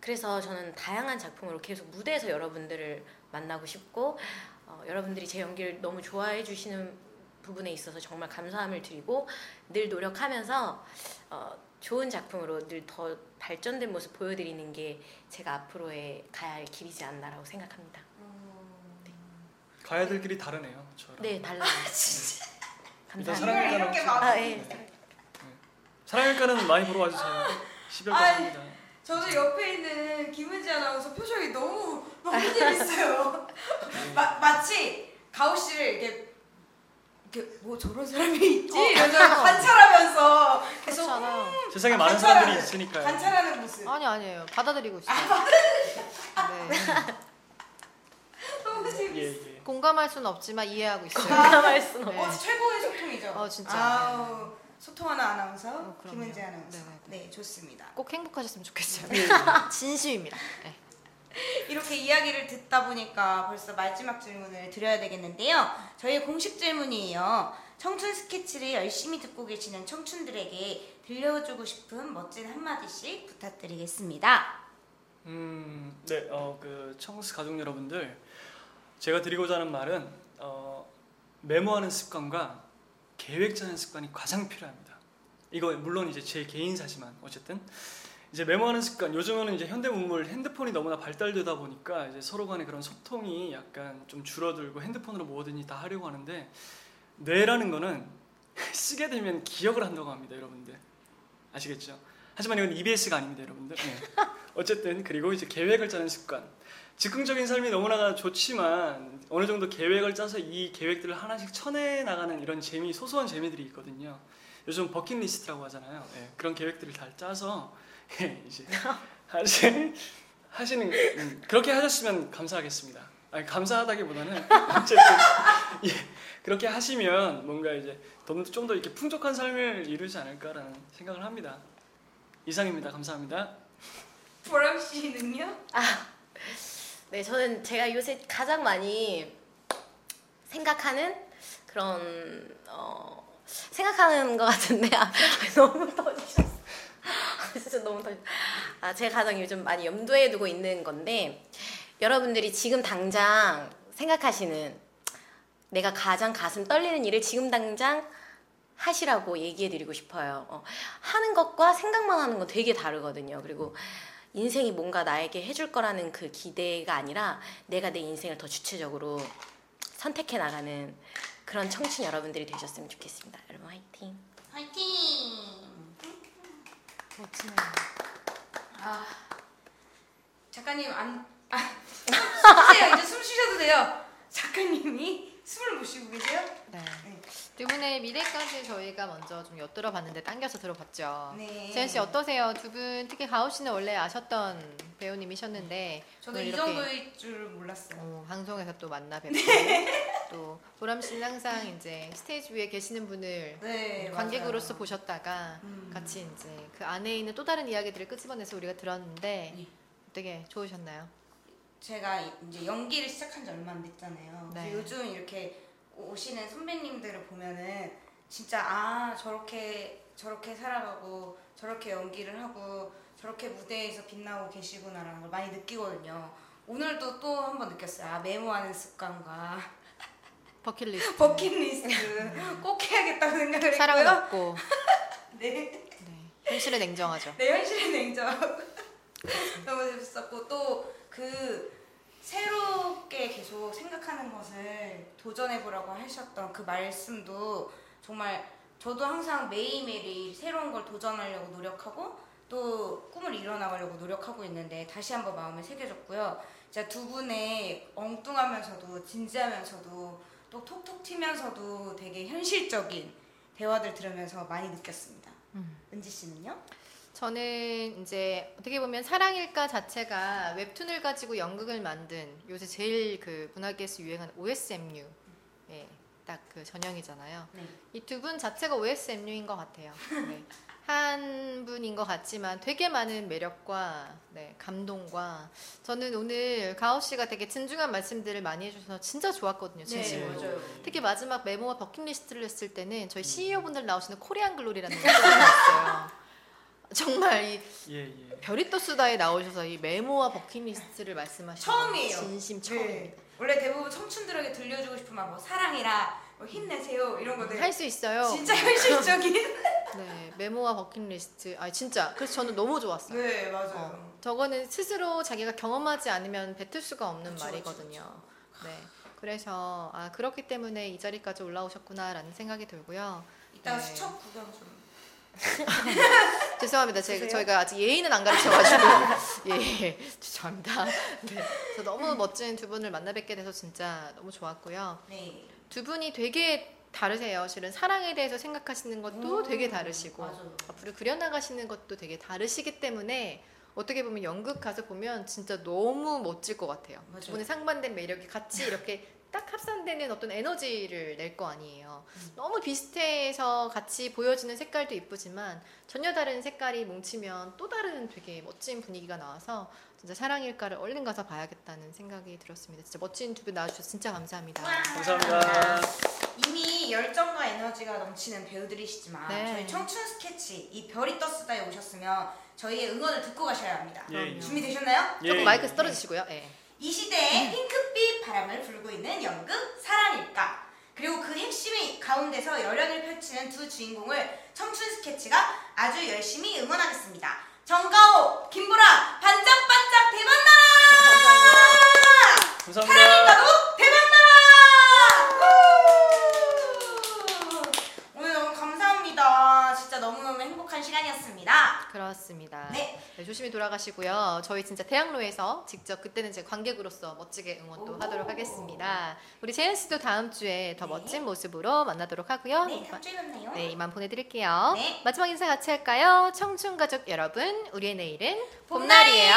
그래서 저는 다양한 작품으로 계속 무대에서 여러분들을 만나고 싶고 어, 여러분들이 제 연기를 너무 좋아해 주시는 부분에 있어서 정말 감사함을 드리고 늘 노력하면서 어, 좋은 작품으로 늘더 발전된 모습 보여드리는 게 제가 앞으로의 가야 할 길이지 않나라고 생각합니다. 가야 될 길이 다르네요. 저랑. 네, 달라요. 일단 감사합니다. 사랑일까는 이렇게 혹시- 막- 아, 예. 사랑일까는 많이 보러 와주세요. 10월까지 아이. 합니다. 저도 옆에 있는 김은지 아나운서 표정이 너무 너무 재밌어요. 마, 마치 가오 씨를 이렇게 이렇게 뭐 저런 사람이 있지 이러면서 관찰하면서 계속 않아요. 세상에 많은 사람들이 있으니까요. 관찰하는 모습. 아니 아니에요. 받아들이고 있어요. 네. 너무 재밌어. 예, 예. 공감할 수는 없지만 이해하고 있어요. 공감할 수는 네. 어, 최고의 소통이죠. 어, 진짜. 아우, 소통하는 아나운서 어, 그럼요. 김은지 아나운서. 네 네. 네, 좋습니다. 꼭 행복하셨으면 좋겠어요. [laughs] 진심입니다. 네. [laughs] 이렇게 이야기를 듣다 보니까 벌써 마지막 질문을 드려야 되겠는데요. 저희 공식 질문이에요. 청춘 스케치를 열심히 듣고 계시는 청춘들에게 들려주고 싶은 멋진 한마디씩 부탁드리겠습니다. 음, 네, 어, 그 청스 가족 여러분들, 제가 드리고자 하는 말은 어, 메모하는 습관과 계획 짜는 습관이 가장 필요합니다. 이거 물론 이제 제 개인사지만 어쨌든 이제 메모하는 습관. 요즘에는 이제 현대 문물 핸드폰이 너무나 발달되다 보니까 이제 서로 간의 그런 소통이 약간 좀 줄어들고 핸드폰으로 뭐든지 다 하려고 하는데 뇌라는 거는 [laughs] 쓰게 되면 기억을 한다고 합니다, 여러분들. 아시겠죠? 하지만 이건 EBS가 아닙니다, 여러분들. 네. [laughs] 어쨌든 그리고 이제 계획을 짜는 습관. 즉흥적인 삶이 너무나 좋지만 어느 정도 계획을 짜서 이 계획들을 하나씩 쳐내 나가는 이런 재미, 소소한 재미들이 있거든요. 요즘 버킷리스트라고 하잖아요. 예, 그런 계획들을 잘 짜서 예, [laughs] 이제 하시, 하시는 음, 그렇게 하셨으면 감사하겠습니다. 아니, 감사하다기보다는 [laughs] 어쨌든 예, 그렇게 하시면 뭔가 이제 좀 더 이렇게 풍족한 삶을 이루지 않을까라는 생각을 합니다. 이상입니다. 감사합니다. 보람 씨는요? 네, 저는 제가 요새 가장 많이 생각하는 그런 어, 생각하는 것 같은데 아, [laughs] 너무 터지셨어. 진짜 너무 터지. 아, 제가 가장 요즘 많이 염두에 두고 있는 건데 여러분들이 지금 당장 생각하시는 내가 가장 가슴 떨리는 일을 지금 당장 하시라고 얘기해 드리고 싶어요. 어, 하는 것과 생각만 하는 건 되게 다르거든요. 그리고 인생이 뭔가 나에게 해줄 거라는 그 기대가 아니라 내가 내 인생을 더 주체적으로 선택해 나가는 그런 청춘 여러분들이 되셨으면 좋겠습니다. 여러분 화이팅! 화이팅! 멋지네요. 아, 작가님 안, 아, [laughs] 숨 쉬세요. 이제 숨 쉬셔도 돼요. 작가님이 숨을 못 쉬고 계세요? 네. 네. 두 분의 미래까지 저희가 먼저 좀 엿들어 봤는데 당겨서 들어봤죠. 네. 재현 씨 어떠세요? 두 분 특히 가오 씨는 원래 아셨던 배우님이셨는데 오늘 이 이렇게 정도일 줄 몰랐어요. 어, 방송에서 또 만나 뵙고 [laughs] 또 보람 씨는 항상 이제 스테이지 위에 계시는 분을 네, 관객으로서 맞아요. 보셨다가 음. 같이 이제 그 안에 있는 또 다른 이야기들을 끄집어내서 우리가 들었는데 네. 되게 좋으셨나요? 제가 이제 연기를 시작한 지 얼마 안 됐잖아요. 네. 그래서 요즘 이렇게 오시는 선배님들을 보면은 진짜 아 저렇게 저렇게 살아가고 저렇게 연기를 하고 저렇게 무대에서 빛나고 계시구나라는 걸 많이 느끼거든요. 오늘도 또 한 번 느꼈어요. 아, 메모하는 습관과 [laughs] 버킷리스트. 버킷리스트 꼭 해야겠다고 생각을 했고요. 없고 [laughs] 네. 네. 현실은 냉정하죠. 내 현실의 냉정 [laughs] 너무 재밌었고 또 그 새롭게 계속 생각하는 것을 도전해 보라고 하셨던 그 말씀도 정말 저도 항상 매일매일 새로운 걸 도전하려고 노력하고 또 꿈을 이뤄나가려고 노력하고 있는데 다시 한번 마음에 새겨졌고요. 진짜 두 분의 엉뚱하면서도 진지하면서도 또 톡톡 튀면서도 되게 현실적인 대화들 들으면서 많이 느꼈습니다. 음. 은지 씨는요? 저는 이제 어떻게 보면 사랑일까 자체가 웹툰을 가지고 연극을 만든 요새 제일 그 문화계에서 유행하는 OSMU. 예, 딱 그 전형이잖아요. 네. 이두 분 자체가 OSMU인 것 같아요. 네. 한 분인 것 같지만 되게 많은 매력과 네, 감동과 저는 오늘 가호 씨가 되게 진중한 말씀들을 많이 해주셔서 진짜 좋았거든요. 진심으로. 맞아요. 특히 마지막 메모와 버킷리스트를 했을 때는 저희 CEO 분들 나오시는 코리안 글로리라는 [laughs] 게 있어요. 정말 이 예, 예. 별이떴수다에 나오셔서 이 메모와 버킷리스트를 말씀하시는 처음이에요. 진심 처음입니다. 네. 원래 대부분 청춘들에게 들려주고 싶은 말뭐 사랑이라 뭐 힘내세요 이런 거들 할 수 있어요. 진짜 현실적인 [laughs] 네, 메모와 버킷리스트. 아 진짜. 그래서 저는 너무 좋았어요. 네 맞아요 어, 저거는 스스로 자기가 경험하지 않으면 뱉을 수가 없는 그쵸, 말이거든요. 네. 그래서 아 그렇기 때문에 이 자리까지 올라오셨구나라는 생각이 들고요. 이따가 네. 수첩 구경 좀 [laughs] 죄송합니다. 제가 주세요. 저희가 아직 예의는 안 가르쳐가지고 [laughs] 예 죄송합니다. 네. 그래서 너무 멋진 두 분을 만나 뵙게 돼서 진짜 너무 좋았고요. 네. 두 분이 되게 다르세요. 실은 사랑에 대해서 생각하시는 것도 음, 되게 다르시고 맞아요. 앞으로 그려나가시는 것도 되게 다르시기 때문에 어떻게 보면 연극 가서 보면 진짜 너무 멋질 것 같아요. 맞아요. 두 분의 상반된 매력이 같이 이렇게 [laughs] 딱 합산되는 어떤 에너지를 낼 거 아니에요. 음. 너무 비슷해서 같이 보여지는 색깔도 이쁘지만 전혀 다른 색깔이 뭉치면 또 다른 되게 멋진 분위기가 나와서 진짜 사랑일까를 얼른 가서 봐야겠다는 생각이 들었습니다. 진짜 멋진 두 분 나와주셔서 진짜 감사합니다. 감사합니다. 이미 열정과 에너지가 넘치는 배우들이시지만 네. 저희 청춘 스케치 이 별이 떴을다에 오셨으면 저희의 응원을 듣고 가셔야 합니다 예, 예. 준비되셨나요? 예, 조금 예. 마이크 떨어지시고요. 예. 이 시대의 핑크빛 바람을 불고 있는 연극 사랑일까? 그리고 그 핵심이 가운데서 열연을 펼치는 두 주인공을 청춘 스케치가 아주 열심히 응원하겠습니다. 정가호, 김보라 반짝반짝 대박나라! 감사합니다. 사랑일까도 대박나라! 오늘 너무 감사합니다. 진짜 너무너무 행복한 시간이었습니다 그렇습니다. 네. 네, 조심히 돌아가시고요. 저희 진짜 대학로에서 직접 그때는 제 관객으로서 멋지게 응원 또 오. 하도록 하겠습니다. 우리 재현 씨도 다음 주에 더 네. 멋진 모습으로 만나도록 하고요. 네 다음 주에 만나요 네, 이만 보내드릴게요. 네. 마지막 인사 같이 할까요? 청춘 가족 여러분, 우리의 내일은 봄날이에요.